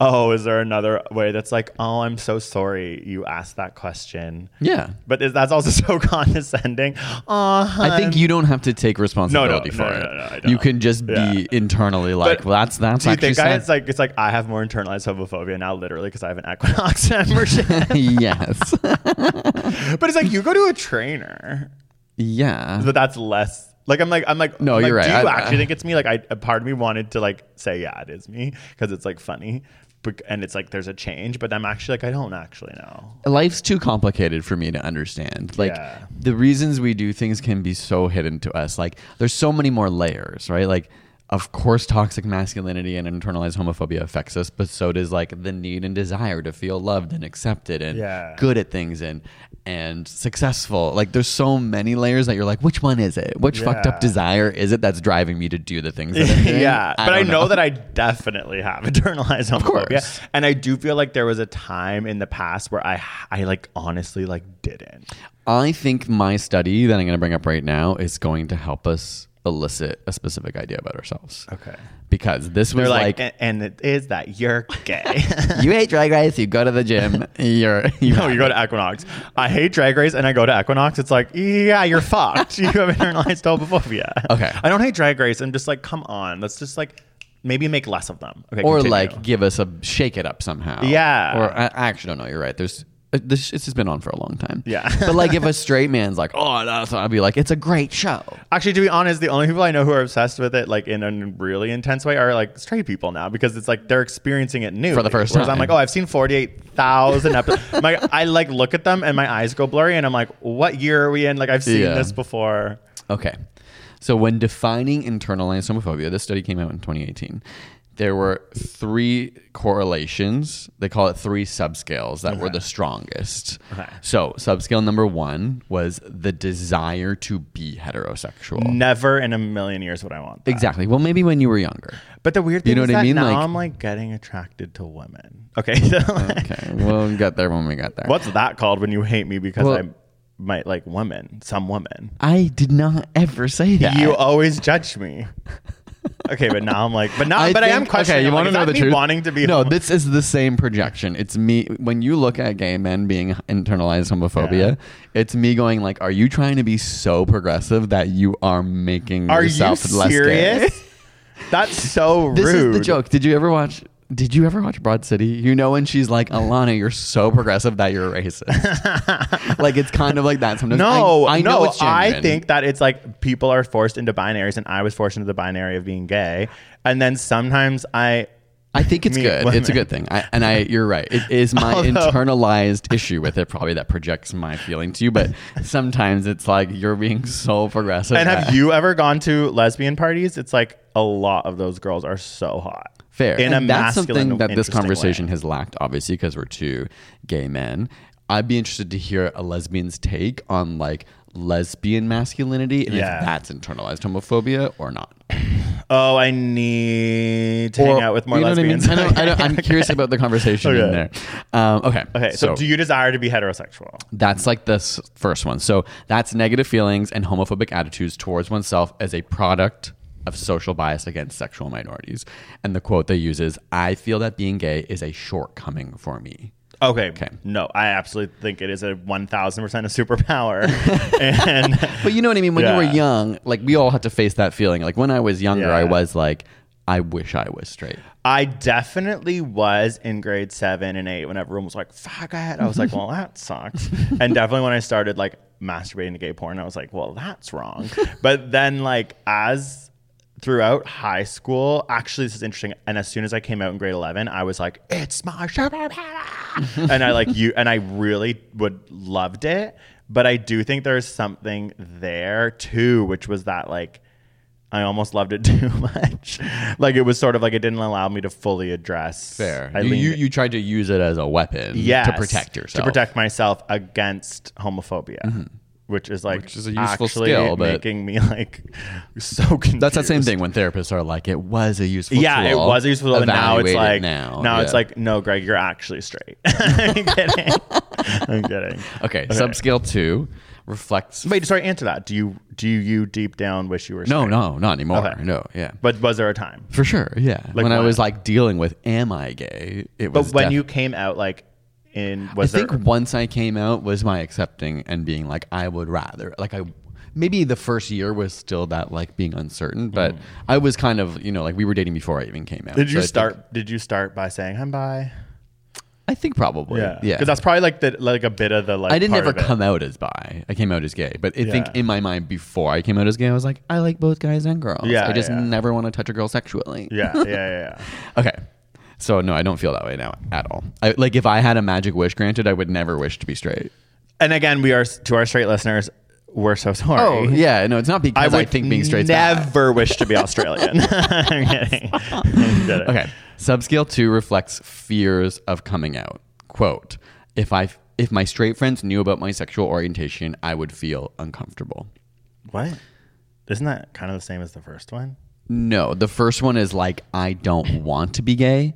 Oh, is there another way that's like, oh, I'm so sorry you asked that question. Yeah. But is, that's also <laughs> so condescending. Oh, I think you don't have to take responsibility no, for no, it. no, no, I you can just be Yeah. internally like, But well, that's that's Do you actually think I, it's like it's like I have more internalized homophobia now, literally, because I have an Equinox <laughs> membership. <laughs> yes. but it's like you go to a trainer, yeah. but that's less. Like I'm like I'm like No, I'm you're like, right. Do you I- actually I- think it's me? Like I, a part of me wanted to like say yeah, it is me because it's like funny, and it's like there's a change. But I'm actually like I don't actually know. Life's too complicated for me to understand. Like Yeah. the reasons we do things can be so hidden to us. Like there's so many more layers, right? Like of course toxic masculinity and internalized homophobia affects us, but so does like the need and desire to feel loved and accepted and Yeah. good at things and and successful. Like there's so many layers that you're like, which one is it? Which fucked up desire is it that's driving me to do the things <laughs> yeah, but I don't know. that I definitely have <laughs> internalized homophobia, course. and I do feel like there was a time in the past where I I like honestly like didn't. I think my study that I'm going to bring up right now is going to help us elicit a specific idea about ourselves. Okay. Because this was They're like, like, and, it is that you're gay. <laughs> you hate drag race, you go to the gym, you're you <laughs> No, you go to Equinox. I hate Drag Race, and I go to Equinox. It's like, yeah, you're fucked. <laughs> You have internalized homophobia. Okay. I don't hate Drag Race. I'm just like, come on, let's just like maybe make less of them. Okay, or continue. like give us a shake it up somehow. Yeah. Or I, I actually don't know. You're right. There's Uh, this. This has been on for a long time. Yeah. <laughs> but like if a <laughs> straight man's like, oh, so I'd be like, it's a great show. Actually, to be honest, the only people I know who are obsessed with it, like in a really intense way, are like straight people now because it's like they're experiencing it new For the first Whereas I'm like, oh, I've seen forty eight thousand episodes. <laughs> my, I like look at them and my eyes go blurry, and I'm like, what year are we in? Like I've seen Yeah. this before. Okay. So when defining internalized homophobia, this study came out in 2018. There were three correlations. They call it three subscales that were the strongest. Okay. So subscale number one was the desire to be heterosexual. Never in a million years would I want that. Exactly. Well, maybe when you were younger. But the weird thing You know is what I that mean? now Like- I'm like getting attracted to women. Okay, so <laughs> like, Okay. we'll get there when we get there. what's that called when you hate me because Well, I'm might like women, some women. I did not ever say that. You always judge me. <laughs> Okay, but now I'm like, but now, but I am think- questioning. Okay, you I'm want to know the that me truth? Wanting to be no. homo- This is the same projection. It's me when you look at gay men being internalized homophobia. It's me going like, are you trying to be so progressive that you are making Are you yourself less gay? serious? <laughs> That's so rude. This is the joke. Did you ever watch? Did you ever watch Broad City? You know when she's like, Ilana, you're so progressive that you're a racist. <laughs> like it's kind of like that sometimes. No, I, I know no, it's I think that it's like people are forced into binaries, and I was forced into the binary of being gay, and then sometimes I. I think it's <laughs> good. It's a good thing. I, and I, you're right. It is my <laughs> Although- internalized issue with it, probably that projects my feeling to you. But sometimes it's like you're being so progressive. And have you ever gone to lesbian parties? It's like a lot of those girls are so hot. Fair? In and that's something that this conversation way. has lacked, obviously, because we're two gay men. I'd be interested to hear a lesbian's take on like lesbian masculinity and Yeah. if that's internalized homophobia or not. <clears throat> Oh, I need to hang out with more you know what I mean? lesbians. I know- I know- I'm <laughs> curious about the conversation in there. Um, okay. Okay, so, do you desire to be heterosexual? That's like the first one. So that's negative feelings and homophobic attitudes towards oneself as a product of social bias against sexual minorities. And the quote they use is I feel that being gay is a shortcoming for me. Okay. Okay. No, I absolutely think it is a 1000% a superpower. <laughs> and But you know what I mean? When you were young, like we all had to face that feeling. Like when I was younger, Yeah. I was like, I wish I was straight. I definitely was in grade seven and eight when everyone was like, fuck it. I was like, well, that sucks. <laughs> and definitely when I started like masturbating to gay porn, I was like, well, that's wrong. but then, like, as throughout high school, actually, this is interesting. And as soon as I came out in grade 11, I was like, it's my superpower. and I like you, and I really would loved it. But I do think there's something there too, which was that like, I almost loved it <laughs> too much. like it was sort of like it didn't allow me to fully address. Fair. I you, you, you tried to use it as a weapon yes, to protect yourself. to protect myself against homophobia, mm-hmm. Which is like Which is a useful skill, but- making me like <laughs> so confused. That's that same thing when therapists are like, it was a useful skill. Yeah, it was a useful, tool, and now it's Evaluate it like now, it's like no, Greg, you're actually straight. <laughs> I'm kidding. <laughs> I'm kidding. Okay, subscale two reflects. Wait, sorry. Answer that. Do you do you deep down wish you were? no, straight? no, not anymore. Okay. No, yeah, But was there a time? for sure, yeah. Like when I was like dealing with, am I gay? It But was. when def- you came out, like in I was think once I came out was my accepting and being like, I would rather like I. Maybe the first year was still that like being uncertain, but I was kind of you know like we were dating before I even came out. Mm. Did So you think- start? Did you start by saying I'm bi? I think probably. Yeah, because that's probably like the like a bit of the like. I didn't ever come out as bi. I came out as gay. But I think in my mind before I came out as gay, I was like, I like both guys and girls. Yeah, I just yeah. never want to touch a girl sexually. Yeah, yeah, yeah. yeah. <laughs> Okay. So no, I don't feel that way now at all. I, like if I had a magic wish granted, I would never wish to be straight. and again, we are to our straight listeners. We're so sorry. Oh yeah, no, it's not I because would I, think being straight's bad. never wish to be Australian. <laughs> <laughs> <laughs> I'm kidding. Okay. Subscale two reflects fears of coming out. Quote: If I if my straight friends knew about my sexual orientation, I would feel uncomfortable. What? Isn't that kind of the same as the first one? No, the first one is like I don't want to be gay.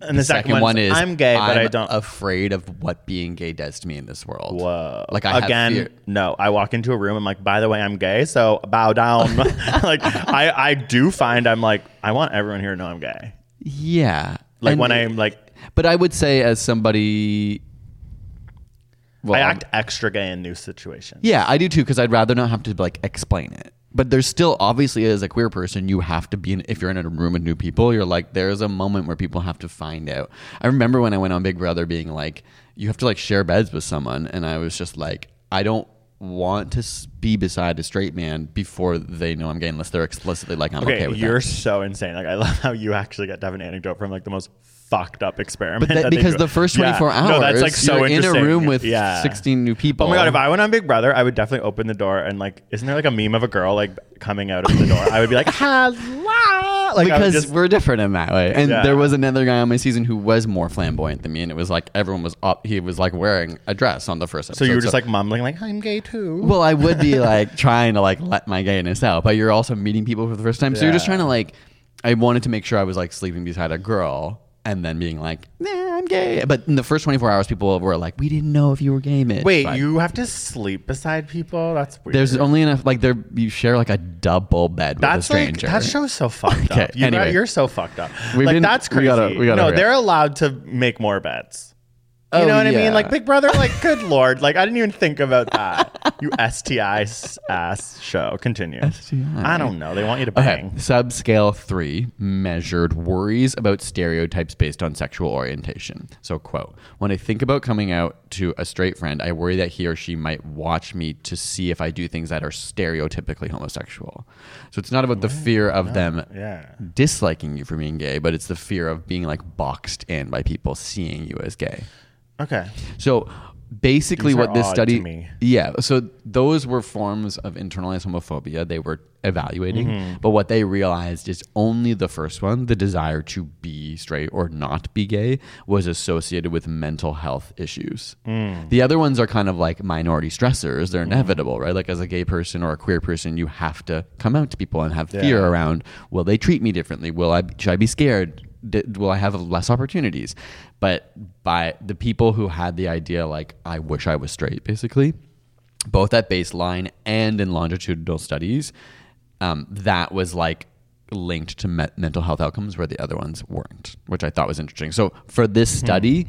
And the, second, one is I'm gay, but I I'm don't. afraid of what being gay does to me in this world. Whoa. Like I again, have fear. no. I walk into a room. I'm like, by the way, I'm gay, so bow down. <laughs> <laughs> like I, I do find I'm like, I want everyone here to know I'm gay. Yeah. Like And- when I'm like, But I would say as somebody well, I act extra gay in new situations. Yeah, I do too because I'd rather not have to like explain it. But there's still obviously as a queer person, you have to be in if you're in a room with new people, you're like there's a moment where people have to find out. I remember when I went on Big Brother being like you have to like share beds with someone and I was just like I don't want to be beside a straight man before they know I'm gay unless they're explicitly like I'm okay, Okay, with you're that. so insane. Like I love how you actually get to have an anecdote from like the most fucked up experiment. But that, that because the first Yeah. 24 hours, no, that's like so you're in a room with Yeah. 16 new people. Oh my god! If I went on Big Brother, I would definitely open the door and like, isn't there like a meme of a girl like coming out of the door? I would be like, <laughs> "Hello!" Like because just, we're different in that way. And Yeah. there was another guy on my season who was more flamboyant than me, and it was like everyone was up. He was like wearing a dress on the first so episode. you were just like mumbling like, "I'm gay too." well, I would be like <laughs> trying to like let my gayness out, but you're also meeting people for the first time, so you're just trying to like. I wanted to make sure I was like sleeping beside a girl and then being like, nah, I'm gay. But in the first 24 hours, people were like, we didn't know if you were gay, Mitch. Wait, But you have to sleep beside people? That's weird. There's only enough, like, there you share like a double bed with a stranger. like that show's so fucked <laughs> Okay, up. You anyway. you're so fucked up. We like didn't- that's we crazy. gotta- we gotta no, they're allowed to make more beds. You Oh, know what I mean? Like Big Brother, like good <laughs> lord, like I didn't even think about that. You <laughs> STI ass show. Continue. STI. I don't know. They want you to Okay, bang. subscale three measured worries about stereotypes based on sexual orientation. So, quote, when I think about coming out to a straight friend, I worry that he or she might watch me to see if I do things that are stereotypically homosexual. So, it's not about the fear of them Yeah. disliking you for being gay, but it's the fear of being like boxed in by people seeing you as gay. Okay. So basically, These are what this odd study, to me. yeah, so those were forms of internalized homophobia they were evaluating, Mm-hmm. but what they realized is only the first one, the desire to be straight or not be gay, was associated with mental health issues. Mm. The other ones are kind of like minority stressors; they're inevitable, right? Like as a gay person or a queer person, you have to come out to people and have fear around: will they treat me differently? Will I should I be scared? D- will I have less opportunities? But by the people who had the idea, like I wish I was straight, basically, both at baseline and in longitudinal studies, um, that was like linked to me- mental health outcomes where the other ones weren't, which I thought was interesting. So for this study,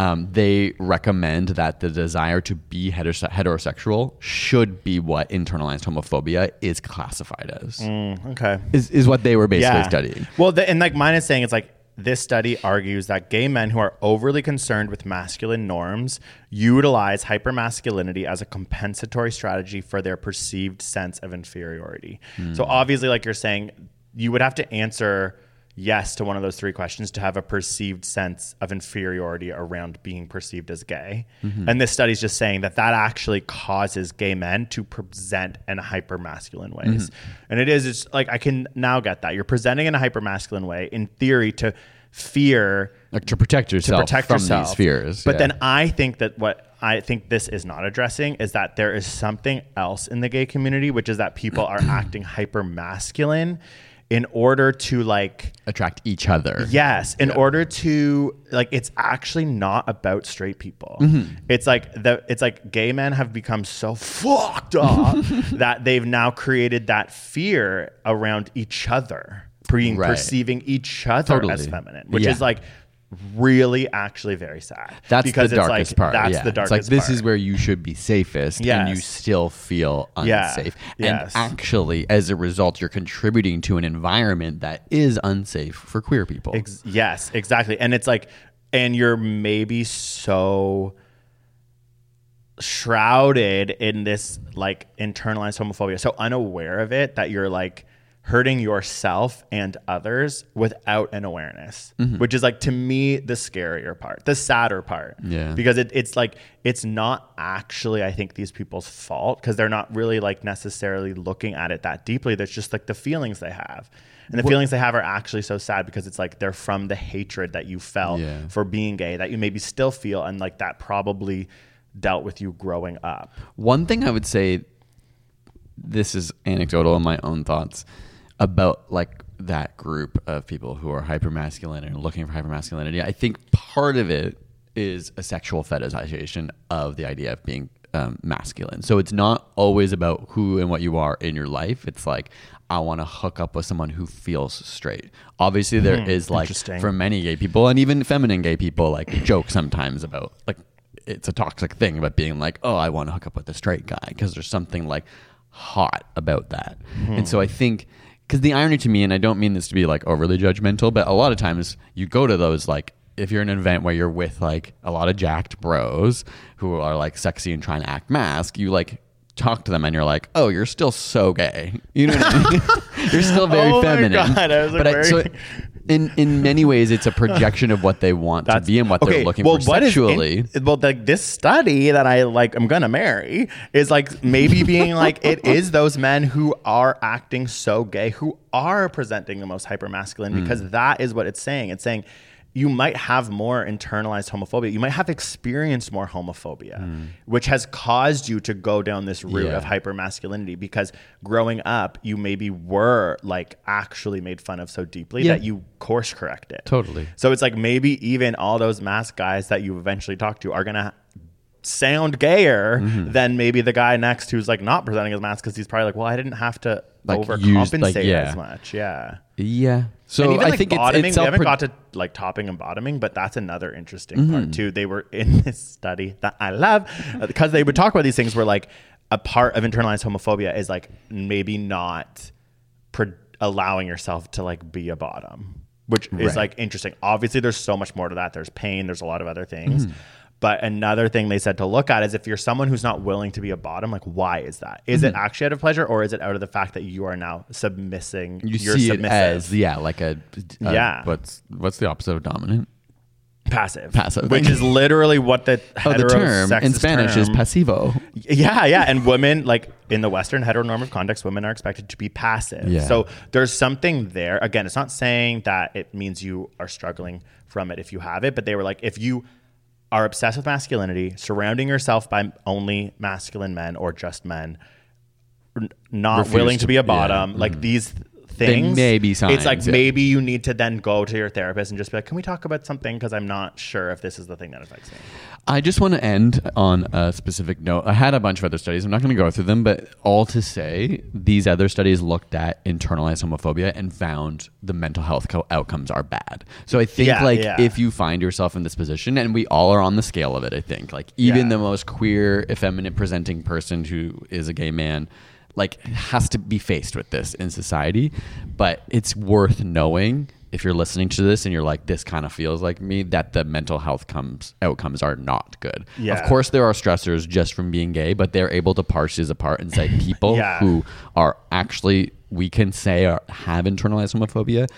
um, they recommend that the desire to be heterose- heterosexual should be what internalized homophobia is classified as. Okay. Is, is what they were basically studying. Well, the, and like mine is saying, it's like this study argues that gay men who are overly concerned with masculine norms utilize hypermasculinity as a compensatory strategy for their perceived sense of inferiority. Hmm. So obviously, like you're saying, you would have to answer yes to one of those three questions to have a perceived sense of inferiority around being perceived as gay. Mm-hmm. And this study is just saying that that actually causes gay men to present in hyper masculine ways. Mm-hmm. And it is it's like I can now get that. You're presenting in a hyper masculine way in theory to fear Like to protect yourself to protect from yourself. these fears. But yeah. then I think that what I think this is not addressing is that there is something else in the gay community, which is that people are <clears throat> acting hyper masculine in order to like attract each other. Yes, in order to like it's actually not about straight people. Mm-hmm. It's like the it's like gay men have become so fucked up <laughs> that they've now created that fear around each other, being Right. perceiving each other as feminine, which Yeah. is like really actually very sad. That's because the darkest like, part. That's yeah. the darkest It's like this part. is where you should be safest, and you still feel Yeah. unsafe. Yes. And actually, as a result, you're contributing to an environment that is unsafe for queer people. Ex- yes, exactly. And it's like, and you're maybe so shrouded in this like internalized homophobia, so unaware of it that you're like hurting yourself and others without an awareness, mm-hmm. which is like to me the scarier part, the sadder part. Yeah. Because it, it's like, it's not actually, I think, these people's fault because they're not really like necessarily looking at it that deeply. There's just like the feelings they have. And the feelings they have are actually so sad because it's like they're from the hatred that you felt Yeah. for being gay that you maybe still feel. And like that probably dealt with you growing up. One thing I would say, this is anecdotal in my own thoughts about like that group of people who are hypermasculine and looking for hypermasculinity. I think part of it is a sexual fetishization of the idea of being um, masculine. So it's not always about who and what you are in your life. It's like I want to hook up with someone who feels straight. Obviously, there is like for many gay people and even feminine gay people like <coughs> joke sometimes about like it's a toxic thing about being like oh i want to hook up with a straight guy because there's something like hot about that and so i think because the irony to me and i don't mean this to be like overly judgmental but a lot of times you go to those like if you're in an event where you're with like a lot of jacked bros who are like sexy and trying to act masc you like talk to them and you're like oh you're still so gay. You know what i mean? <laughs> You're still very <laughs> Oh my feminine. God, I was, like, but very- so <laughs> in in many ways it's a projection of what they want to be and what they're looking for what is in- sexually well, like this study that I like, I'm gonna marry is like maybe being like it is those men who are acting so gay, who are presenting the most hyper masculine, Hmm. because that is what it's saying. It's saying you might have more internalized homophobia. You might have experienced more homophobia, which has caused you to go down this route. Yeah. of hypermasculinity because growing up, you maybe were like actually made fun of so deeply Yeah. that you course correct it. Totally. So it's like maybe even all those masc guys that you eventually talk to are going to sound gayer Mm-hmm. than maybe the guy next who's like not presenting his masc because he's probably like, well, I didn't have to Like, overcompensate use- like, yeah. as much. Yeah. Yeah. So and even I like think bottoming, it's we haven't self- got to like topping and bottoming, but that's another interesting Mm-hmm. part too. They were in <laughs> this study that I love uh, because they would talk about these things where like a part of internalized homophobia is like maybe not pro- allowing yourself to like be a bottom, which is Right. like interesting. Obviously, there's so much more to that. There's pain. There's a lot of other things. Mm-hmm. But another thing they said to look at is if you're someone who's not willing to be a bottom, like why is that? Is it mm-hmm. actually out of pleasure or is it out of the fact that you are now submissing? you see submissive. it as yeah, like a, a- Yeah. What's what's the opposite of dominant? passive, Passive. which is literally what the <laughs> Oh, the term in Spanish is term- pasivo. Yeah, yeah, and women like in the Western heteronormative context, women are expected to be passive. Yeah. So there's something there. Again, it's not saying that it means you are struggling from it if you have it, but they were like, if you are obsessed with masculinity, surrounding yourself by only masculine men or just men, not Refuse willing to- to be a yeah, bottom, like mm-hmm. these things. may be It's like yeah. maybe you need to then go to your therapist and just be like, can we talk about something? Because I'm not sure if this is the thing that affects me. I just want to end on a specific note. I had a bunch of other studies. I'm not going to go through them, but all to say, these other studies looked at internalized homophobia and found the mental health co- outcomes are bad. So I think, Yeah, like, yeah. if you find yourself in this position, and we all are on the scale of it, I think, like, even the most queer, effeminate presenting person who is a gay man, like, has to be faced with this in society. But it's worth knowing if you're listening to this and you're like, this kind of feels like me, that the mental health comes outcomes are not good. Yeah. Of course, there are stressors just from being gay, but they're able to parse these apart and say <laughs> people Yeah. who are actually we can say are, have internalized homophobia.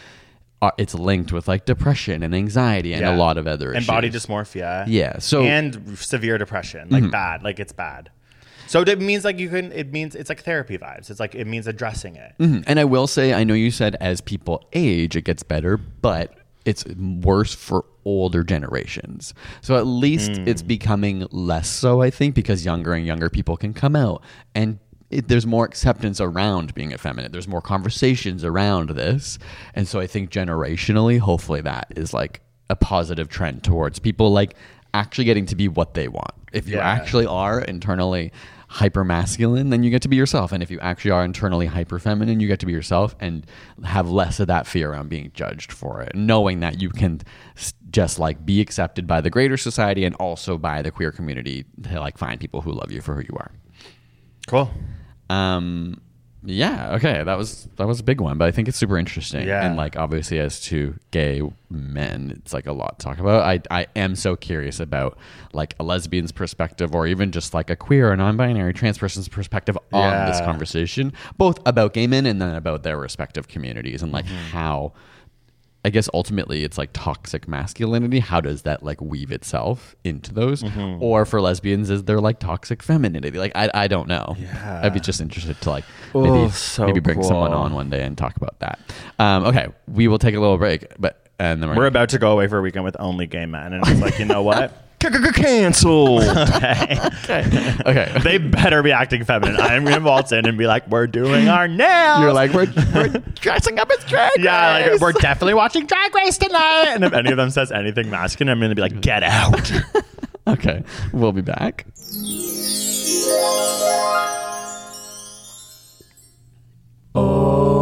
Are, it's linked with like depression and anxiety and Yeah. a lot of other and issues. body dysmorphia. Yeah, so- Mm-hmm. and severe depression, like bad, like it's bad. So it means like you can. It means it's like therapy vibes. It's like it means addressing it. Mhm. And I will say, I know you said as people age, it gets better, but it's worse for older generations. So at least it's becoming less so, I think, because younger and younger people can come out and it, there's more acceptance around being effeminate. There's more conversations around this. And so I think generationally, hopefully that is like a positive trend towards people like actually getting to be what they want. If you Yeah. actually are internally hyper masculine, then you get to be yourself. And if you actually are internally hyper feminine, you get to be yourself and have less of that fear around being judged for it, knowing that you can just like be accepted by the greater society and also by the queer community to like find people who love you for who you are. Cool. Um, yeah, okay, that was that was a big one, but I think it's super interesting. Yeah. And like obviously as to gay men, it's like a lot to talk about. I I am so curious about like a lesbian's perspective or even just like a queer or non-binary trans person's perspective on this conversation, both about gay men and then about their respective communities and like Mm-hmm. how I guess ultimately it's like toxic masculinity. How does that like weave itself into those? Mm-hmm. Or for lesbians, is there like toxic femininity? Like I, I don't know. Yeah. I'd be just interested to like Oh, maybe so maybe bring someone on one day and talk about that. Um, okay, we will take a little break, but and then we're, We're about to go away for a weekend with only gay men, and it's like you know <laughs> what? Cancelled. <laughs> okay. okay. They better be acting feminine. I'm gonna waltz in and be like, "We're doing our nails." You're like we're, we're <laughs> dressing up as drag. Yeah, like race." we're definitely watching Drag Race tonight. And if any of them says anything masculine, I'm gonna be like, "Get out!" <laughs> okay. We'll be back. Oh.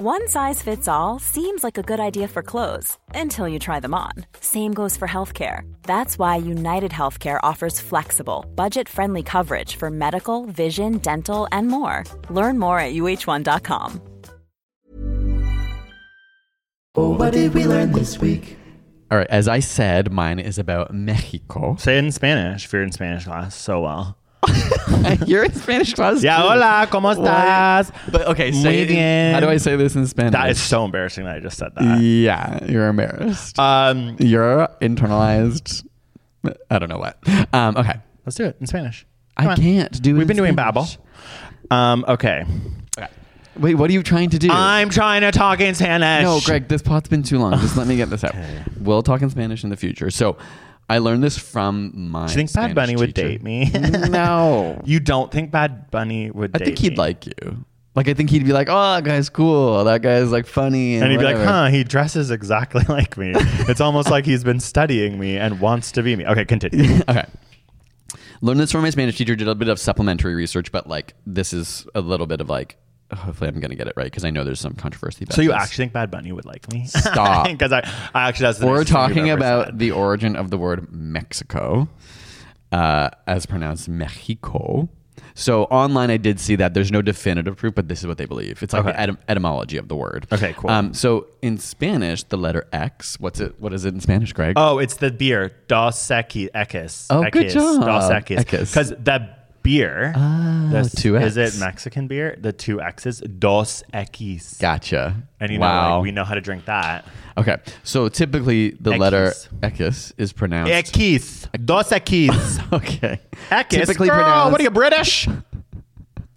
One size fits all seems like a good idea for clothes until you try them on. Same goes for healthcare. That's why United Healthcare offers flexible, budget friendly coverage for medical, vision, dental, and more. Learn more at uh1.com. Oh, what did we learn this week? All right, as I said, mine is about Mexico. Say it in Spanish if you're in Spanish class so well. <laughs> You're in Spanish class. Yeah, too. hola, ¿cómo estás? But okay, say Muy it in- bien. how do I say this in Spanish? That is so embarrassing that I just said that. Yeah, you're embarrassed. Um, you're internalized. I don't know what. Um, okay, let's do it in Spanish. I on. can't do it. We've in been doing Spanish. Babbel. Um, okay. Wait, what are you trying to do? I'm trying to talk in Spanish. No, Greg, this pot's been too long. Just let me get this out. We'll talk in Spanish in the future. So, I learned this from my. Do you think Spanish Bad Bunny would teacher. date me? <laughs> no, you don't think Bad Bunny would I date think he'd me? like you. Like, I think he'd be like, "Oh, that guy's cool. That guy's like funny," and, And he'd be like, whatever." huh, he dresses exactly <laughs> like me. it's almost like he's been studying me and wants to be me. Okay, continue. <laughs> okay. Learned this from my Spanish teacher. Did a bit of supplementary research, but like this is a little bit of like. Hopefully, I'm gonna get it right because I know there's some controversy. About so you this. actually think Bad Bunny would like me? <laughs> Stop. Because I, I actually that's the We're nicest thing you've talking about said. the origin of the word Mexico, uh, as pronounced Mexico. So online, I did see that there's no definitive proof, but this is what they believe. It's like Okay. the etym- etymology of the word. Okay, cool. Um, so in Spanish, the letter X. What's it? What is it in Spanish, Greg? Oh, it's the beer Dos Equis. Equis. Oh, good job. Dos Equis. Equis. Because the beer, ah, the- two is it Mexican beer? The two X's, Dos Equis. Gotcha. And you know, wow. like, we know how to drink that. okay, so typically the letter X is pronounced. Equis. Dos Equis. <laughs> okay. Equis. Typically Girl, pronounced. what are you, British?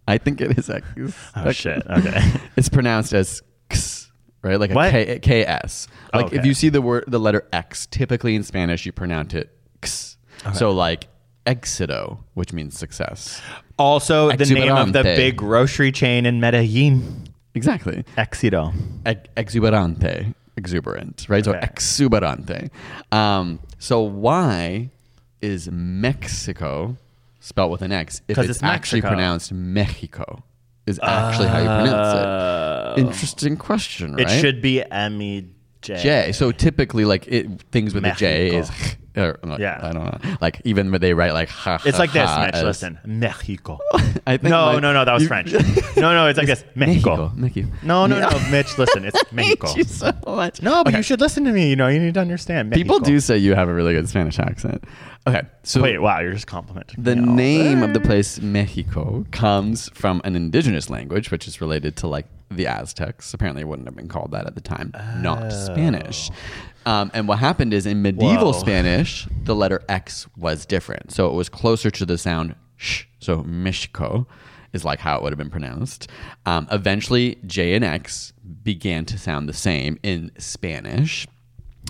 I think it is X. <laughs> Oh, shit. Okay. <laughs> It's pronounced as X, right? Like a What? K, KS. Like if Okay. you see the word, the letter X, typically in Spanish you pronounce it X. So like Éxito, which means success. Also, the name of the Exuberante. big grocery chain in Medellin. Exactly. Éxito. Ex- exuberante, exuberant, right? So exuberante. Um, so why is Mexico spelled with an X if 'Cause it's, it's actually Mexico. pronounced Mexico? Is actually how you pronounce it. Interesting question, right? It should be M E J. J. So typically, like it, things with a J is, <laughs> or, like, Yeah. I don't know. Like even when they write like ha, It's ha, like this, ha Mitch. as- Listen, Mexico. <laughs> I think No, my- no, no, that was you- French. <laughs> No, no, it's like this. Mexico. Mexico. No, no, no, Mitch. Listen, it's Mexico. Hate you so much. No, but Okay. you should listen to me. You know, you need to understand. People do say you have a really good Spanish accent. Okay, so Wait, wow, you're just complimenting. the name of the place Mexico comes from an indigenous language, which is related to like the Aztecs. Apparently, it wouldn't have been called that at the time, not Spanish. Um, and what happened is in medieval Whoa. Spanish, the letter X was different, so it was closer to the sound sh. So Mexico is like how it would have been pronounced. Um, eventually, J and X began to sound the same in Spanish.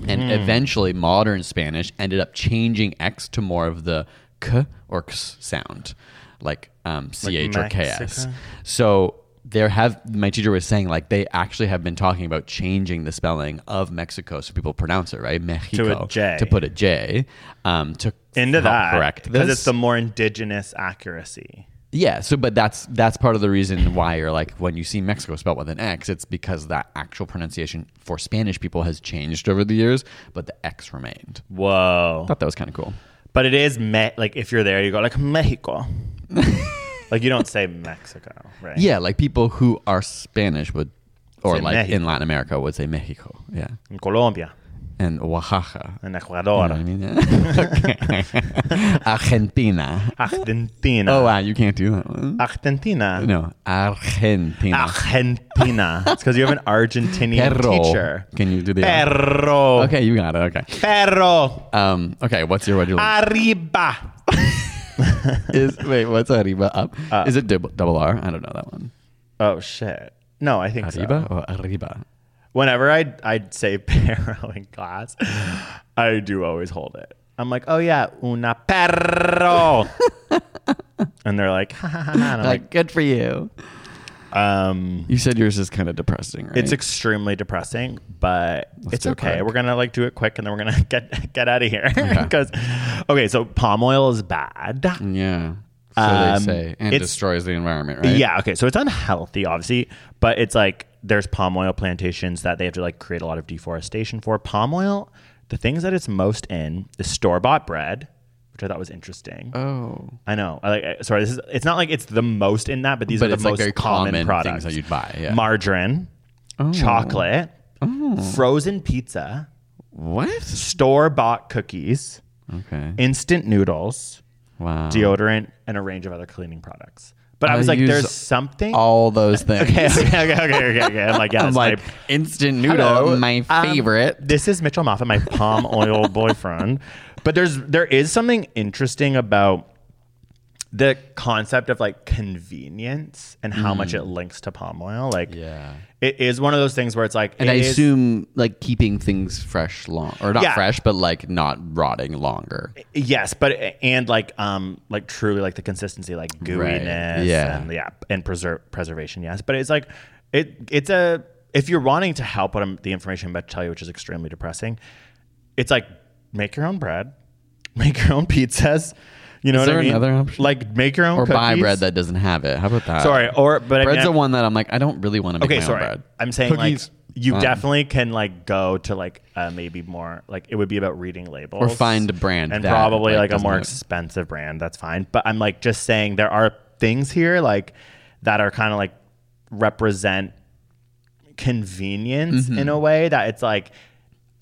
And Hmm. eventually, modern Spanish ended up changing X to more of the k or x sound, like um, ch or ks. Mexico? So there have my teacher was saying like they actually have been talking about changing the spelling of Mexico so people pronounce it right Mexico J. to put a J um, to into that correct because it's the more indigenous accuracy. Yeah, so but that's that's part of the reason why you're like when you see Mexico spelled with an X, it's because that actual pronunciation for Spanish people has changed over the years, but the X remained. Whoa! I thought that was kind of cool. But it is me- like if you're there, you go like Mexico. <laughs> like you don't say Mexico, right? Yeah, like people who are Spanish would, or Say like Mexico. in Latin America would say Mexico. Yeah, In Colombia, and Oaxaca. in You Ecuador, know what I mean? <laughs> Okay. <laughs> Argentina. Argentina. Oh wow, you can't do that one. Argentina. No, Argentina. Argentina. it's because you have an Argentinian Perro. teacher. Can you do the? Perro. Okay, you got it. Okay. Perro. Um. Okay. What's your what you? Arriba. <laughs> Is wait, what's arriba up? Uh, Is it double, double R? I don't know that one. Oh shit. No, I think Arriba so. or arriba? Whenever I I'd say <laughs> perro in class, I do always hold it. I'm like, oh yeah, una perro, <laughs> and they're like, ha, ha, ha, ha. and I'm Like, like, good for you. Um, You said yours is kind of depressing, right? it's extremely depressing, but it's do it okay. quick. We're gonna like do it quick, and then we're gonna <laughs> get get out of here because <laughs> okay. So palm oil is bad. yeah. So Um, they say, and it's- destroys the environment, right? Yeah, okay. So it's unhealthy, obviously, but it's like there's palm oil plantations that they have to like create a lot of deforestation for. Palm oil, the things that it's most in is store bought bread, which I thought was interesting. Oh. I know. I like. uh, Sorry, this is. It's not like it's the most in that, but these But are the it's, like, most very common, common products things that you'd buy, yeah. Margarine, Oh. chocolate, frozen pizza, What? store bought cookies, Okay. instant noodles, Wow. deodorant, and a range of other cleaning products. But I I was like, use there's something. All those things. okay, okay, okay, okay, okay, okay. I'm like, yeah, <laughs> I'm it's like my- instant noodle, Hello. my Um, favorite. this is Mitchell Moffit, my palm oil <laughs> boyfriend. But there's there is something interesting about the concept of like convenience and how much it links to palm oil. Like, Mm. Yeah. it is one of those things where it's like, and it I is- assume like keeping things fresh long or not Yeah. fresh, but like not rotting longer. yes, but and like um like truly like the consistency, like gooiness, Yeah. and yeah, and preserve preservation, yes. But it's like it it's a if you're wanting to help what I'm, the information I'm about to tell you, which is extremely depressing, it's like make your own bread, <laughs> make your own pizzas. You know Is what there I mean? another option? Like make your own Or buy bread that doesn't have it. How about that? Sorry, or but I bread's mean, the one that I'm like, I don't really want to make okay, my sorry. own bread. I'm saying Cookies, like you fine. definitely can like go to like uh, maybe more like it would be about reading labels Or find a brand and that, probably like, like, a doesn't more have- expensive brand. That's fine. But I'm like just saying there are things here like that are kind of like represent convenience Mm-hmm. in a way that it's like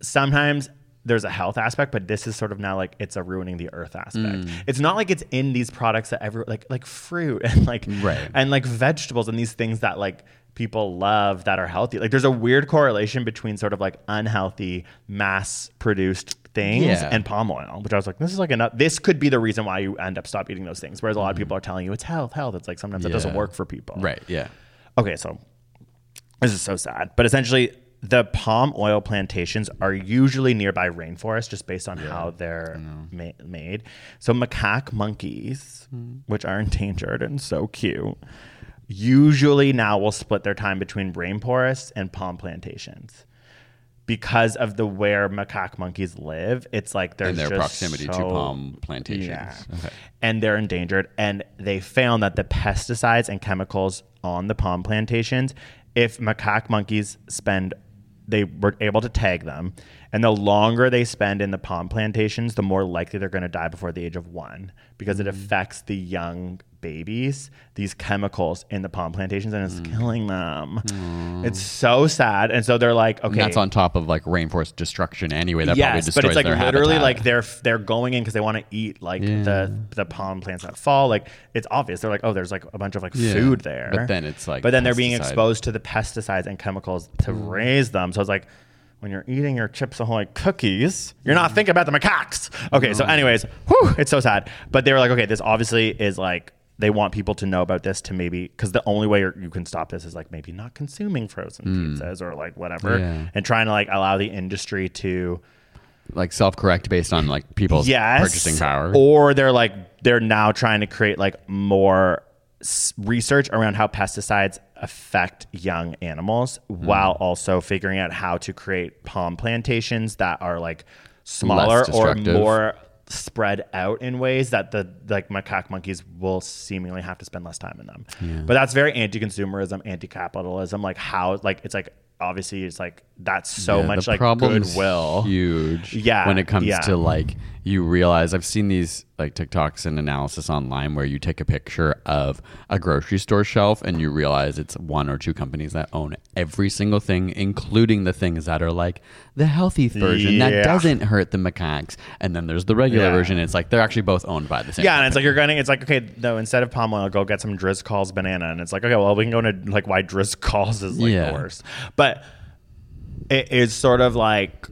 sometimes there's a health aspect, but this is sort of now like it's a ruining the earth aspect. Mm. It's not like it's in these products that every like like fruit <laughs> and like Right. and like vegetables and these things that like people love that are healthy. Like there's a weird correlation between sort of like unhealthy mass produced things Yeah. and palm oil, which I was like, this is like enough. This could be the reason why you end up stop eating those things. Whereas a lot of people are telling you it's health, health. It's like sometimes it doesn't Mm. Work for people. Right. Yeah. Okay, so this is so sad. But essentially, the palm oil plantations are usually nearby rainforests just based on how they're ma- made. So, macaque monkeys, hmm. which are endangered and so cute, usually now will split their time between rainforests and palm plantations. Because of the where macaque monkeys live, it's like there's And their proximity to palm plantations. Yeah. Okay. And they're endangered. And they found that the pesticides and chemicals on the palm plantations, if macaque monkeys spend, they were able to tag them. And the longer they spend in the palm plantations, the more likely they're going to die before the age of one because it Mm. affects the young babies, these chemicals in the palm plantations, and it's mm. killing them. Mm. It's so sad. And so they're like, okay. And that's on top of like rainforest destruction anyway. That probably yes, but it's like literally habitat. like they're they're going in because they want to eat like the the palm plants that fall. Like it's obvious. They're like, oh, there's like a bunch of like Yeah. food there. But then it's, like, but then they're being exposed to the pesticides and chemicals to mm. raise them. So it's like. When you're eating your Chips Ahoy cookies, you're not thinking about the macaques. Okay, so anyways, whew, it's so sad. But they were like, okay, this obviously is like they want people to know about this to maybe because the only way you're- can stop this is like maybe not consuming frozen pizzas or like whatever, Yeah. and trying to like allow the industry to like self correct based on like people's yes, purchasing power. or they're like they're now trying to create like more research around how pesticides affect young animals Hmm. while also figuring out how to create palm plantations that are like smaller or more spread out in ways that the like macaque monkeys will seemingly have to spend less time in them. But that's very anti-consumerism, anti-capitalism. Like how like it's like obviously it's like that's so Yeah, much the like goodwill. huge Yeah, when it comes yeah. to like you realize i've seen these like tiktoks and analysis online where you take a picture of a grocery store shelf and you realize it's one or two companies that own every single thing including the things that are like the healthy version Yeah. that doesn't hurt the macaques and then there's the regular Yeah. version it's like they're actually both owned by the same Yeah, and it's like you're getting. It's like okay, no. Instead of palm oil, go get some Driscoll's banana, and it's like okay, well, we can go into like why Driscoll's is like Yeah. the worst, but it is sort of like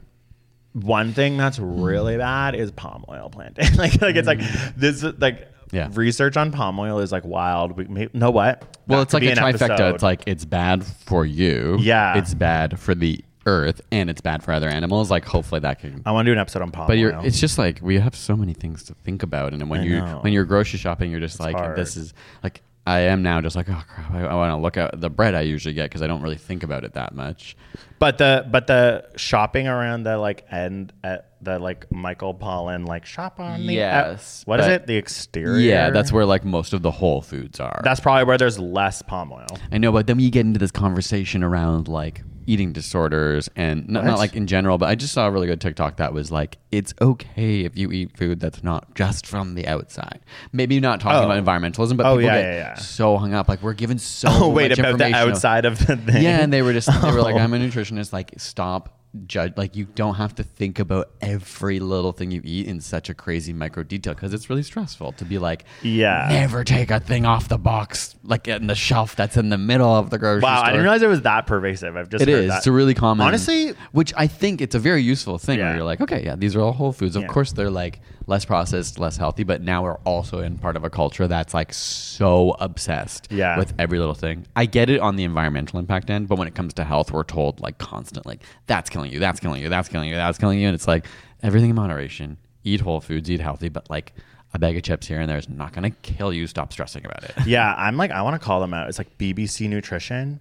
one thing that's really bad is palm oil planting. <laughs> like, like it's like this like Mm. Yeah. research on palm oil is like wild. We may, know what? Well, That it's like a trifecta. episode. It's like it's bad for you. Yeah. It's bad for the earth, and it's bad for other animals. Like hopefully that can. I want to do an episode on palm But oil. it's just like we have so many things to think about, and when you when you're grocery shopping, you're just like, hard. this is like I am now, just like oh crap, I, I want to look at the bread I usually get because I don't really think about it that much. But the but the shopping around the like end at the like Michael Pollan like shop on the uh, Yes, what is but- it the exterior Yeah, that's where like most of the whole foods are. that's probably where there's less palm oil. I know, but then we get into this conversation around like eating disorders and not, not like in general, but I just saw a really good TikTok that was like, it's okay if you eat food that's not just from the outside. Maybe not talking Oh. about environmentalism, but Oh, people yeah, get yeah, yeah. so hung up. Like we're given so <laughs> Oh wait, about the outside of the <laughs> thing. Yeah, and they were just they were like, Oh. I'm a nutritionist. Like, stop judge. Like, you don't have to think about every little thing you eat in such a crazy micro detail because it's really stressful to be like, Yeah. never take a thing off the box like in the shelf that's in the middle of the grocery Wow, store. I didn't realize it was that pervasive. I've just It heard is. that. It's a really common. Honestly, which I think it's a very useful thing Yeah. where you're like, okay, yeah, these are all whole foods. Of Yeah. course, they're like less processed, less healthy, but now we're also in part of a culture that's like so obsessed Yeah. with every little thing. I get it on the environmental impact end, but when it comes to health, we're told like constantly, like, that's killing you, that's killing you, that's killing you, that's killing you. And it's like everything in moderation. Eat whole foods, eat healthy, but like a bag of chips here and there is not going to kill you. Stop stressing about it. yeah, I'm like, I want to call them out. It's like BBC Nutrition.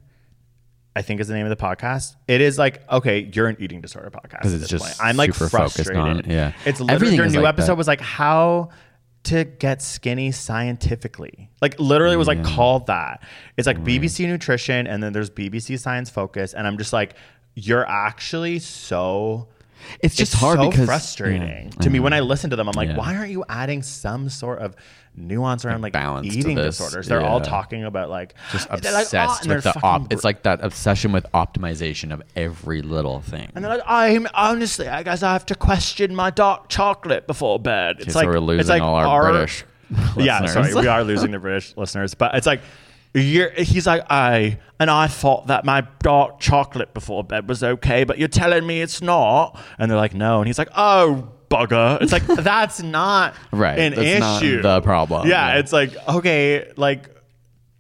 I think is the name of the podcast. It is like, okay, you're an eating disorder podcast. 'Cause at it's this just point. I'm like frustrated. on- yeah. It's literally their new like episode that. was like how to get skinny scientifically. Like literally it was like Yeah. called that. It's like BBC Nutrition and then there's BBC Science Focus and I'm just like you're actually so It's just hard so because frustrating Yeah. to me when I listen to them. I'm like, Yeah. why aren't you adding some sort of nuance around like balance eating disorders? They're all talking about like just they're like, obsessed "Oh," with the op. br- It's like that obsession with optimization of every little thing. and they're like, I'm honestly, I guess I have to question my dark chocolate before bed. It's like we're losing it's like all our British <laughs> Yeah, listeners. sorry, we are losing the British <laughs> listeners, but it's like. You're, he's like, I and I thought that my dark chocolate before bed was okay, but you're telling me it's not. And they're like, no. And he's like, oh bugger. It's like <laughs> that's not Right, an that's not the problem. Yeah, Yeah. it's like okay, like.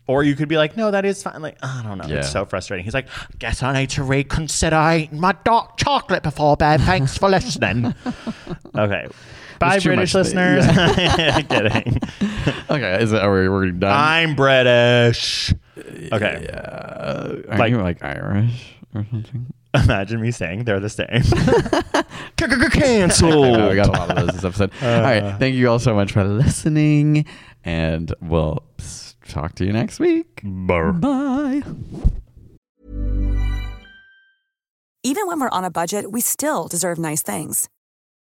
Or you could be like, no, that is fine. Like, I don't know. Yeah. It's so frustrating. He's like, guess I need to reconsider eating my dark chocolate before bed. Thanks for listening. <laughs> okay. Bye, British much listeners. <laughs> <laughs> Kidding. okay, is it, are we, we're done? I'm British. Okay. uh, are like- you like Irish or something? Imagine me saying they're the same. <laughs> Cancel. I know, we got a lot of those this episode. all Uh. right, thank you all so much for listening, and we'll s- talk to you next week. Bye. Even when we're on a budget, we still deserve nice things.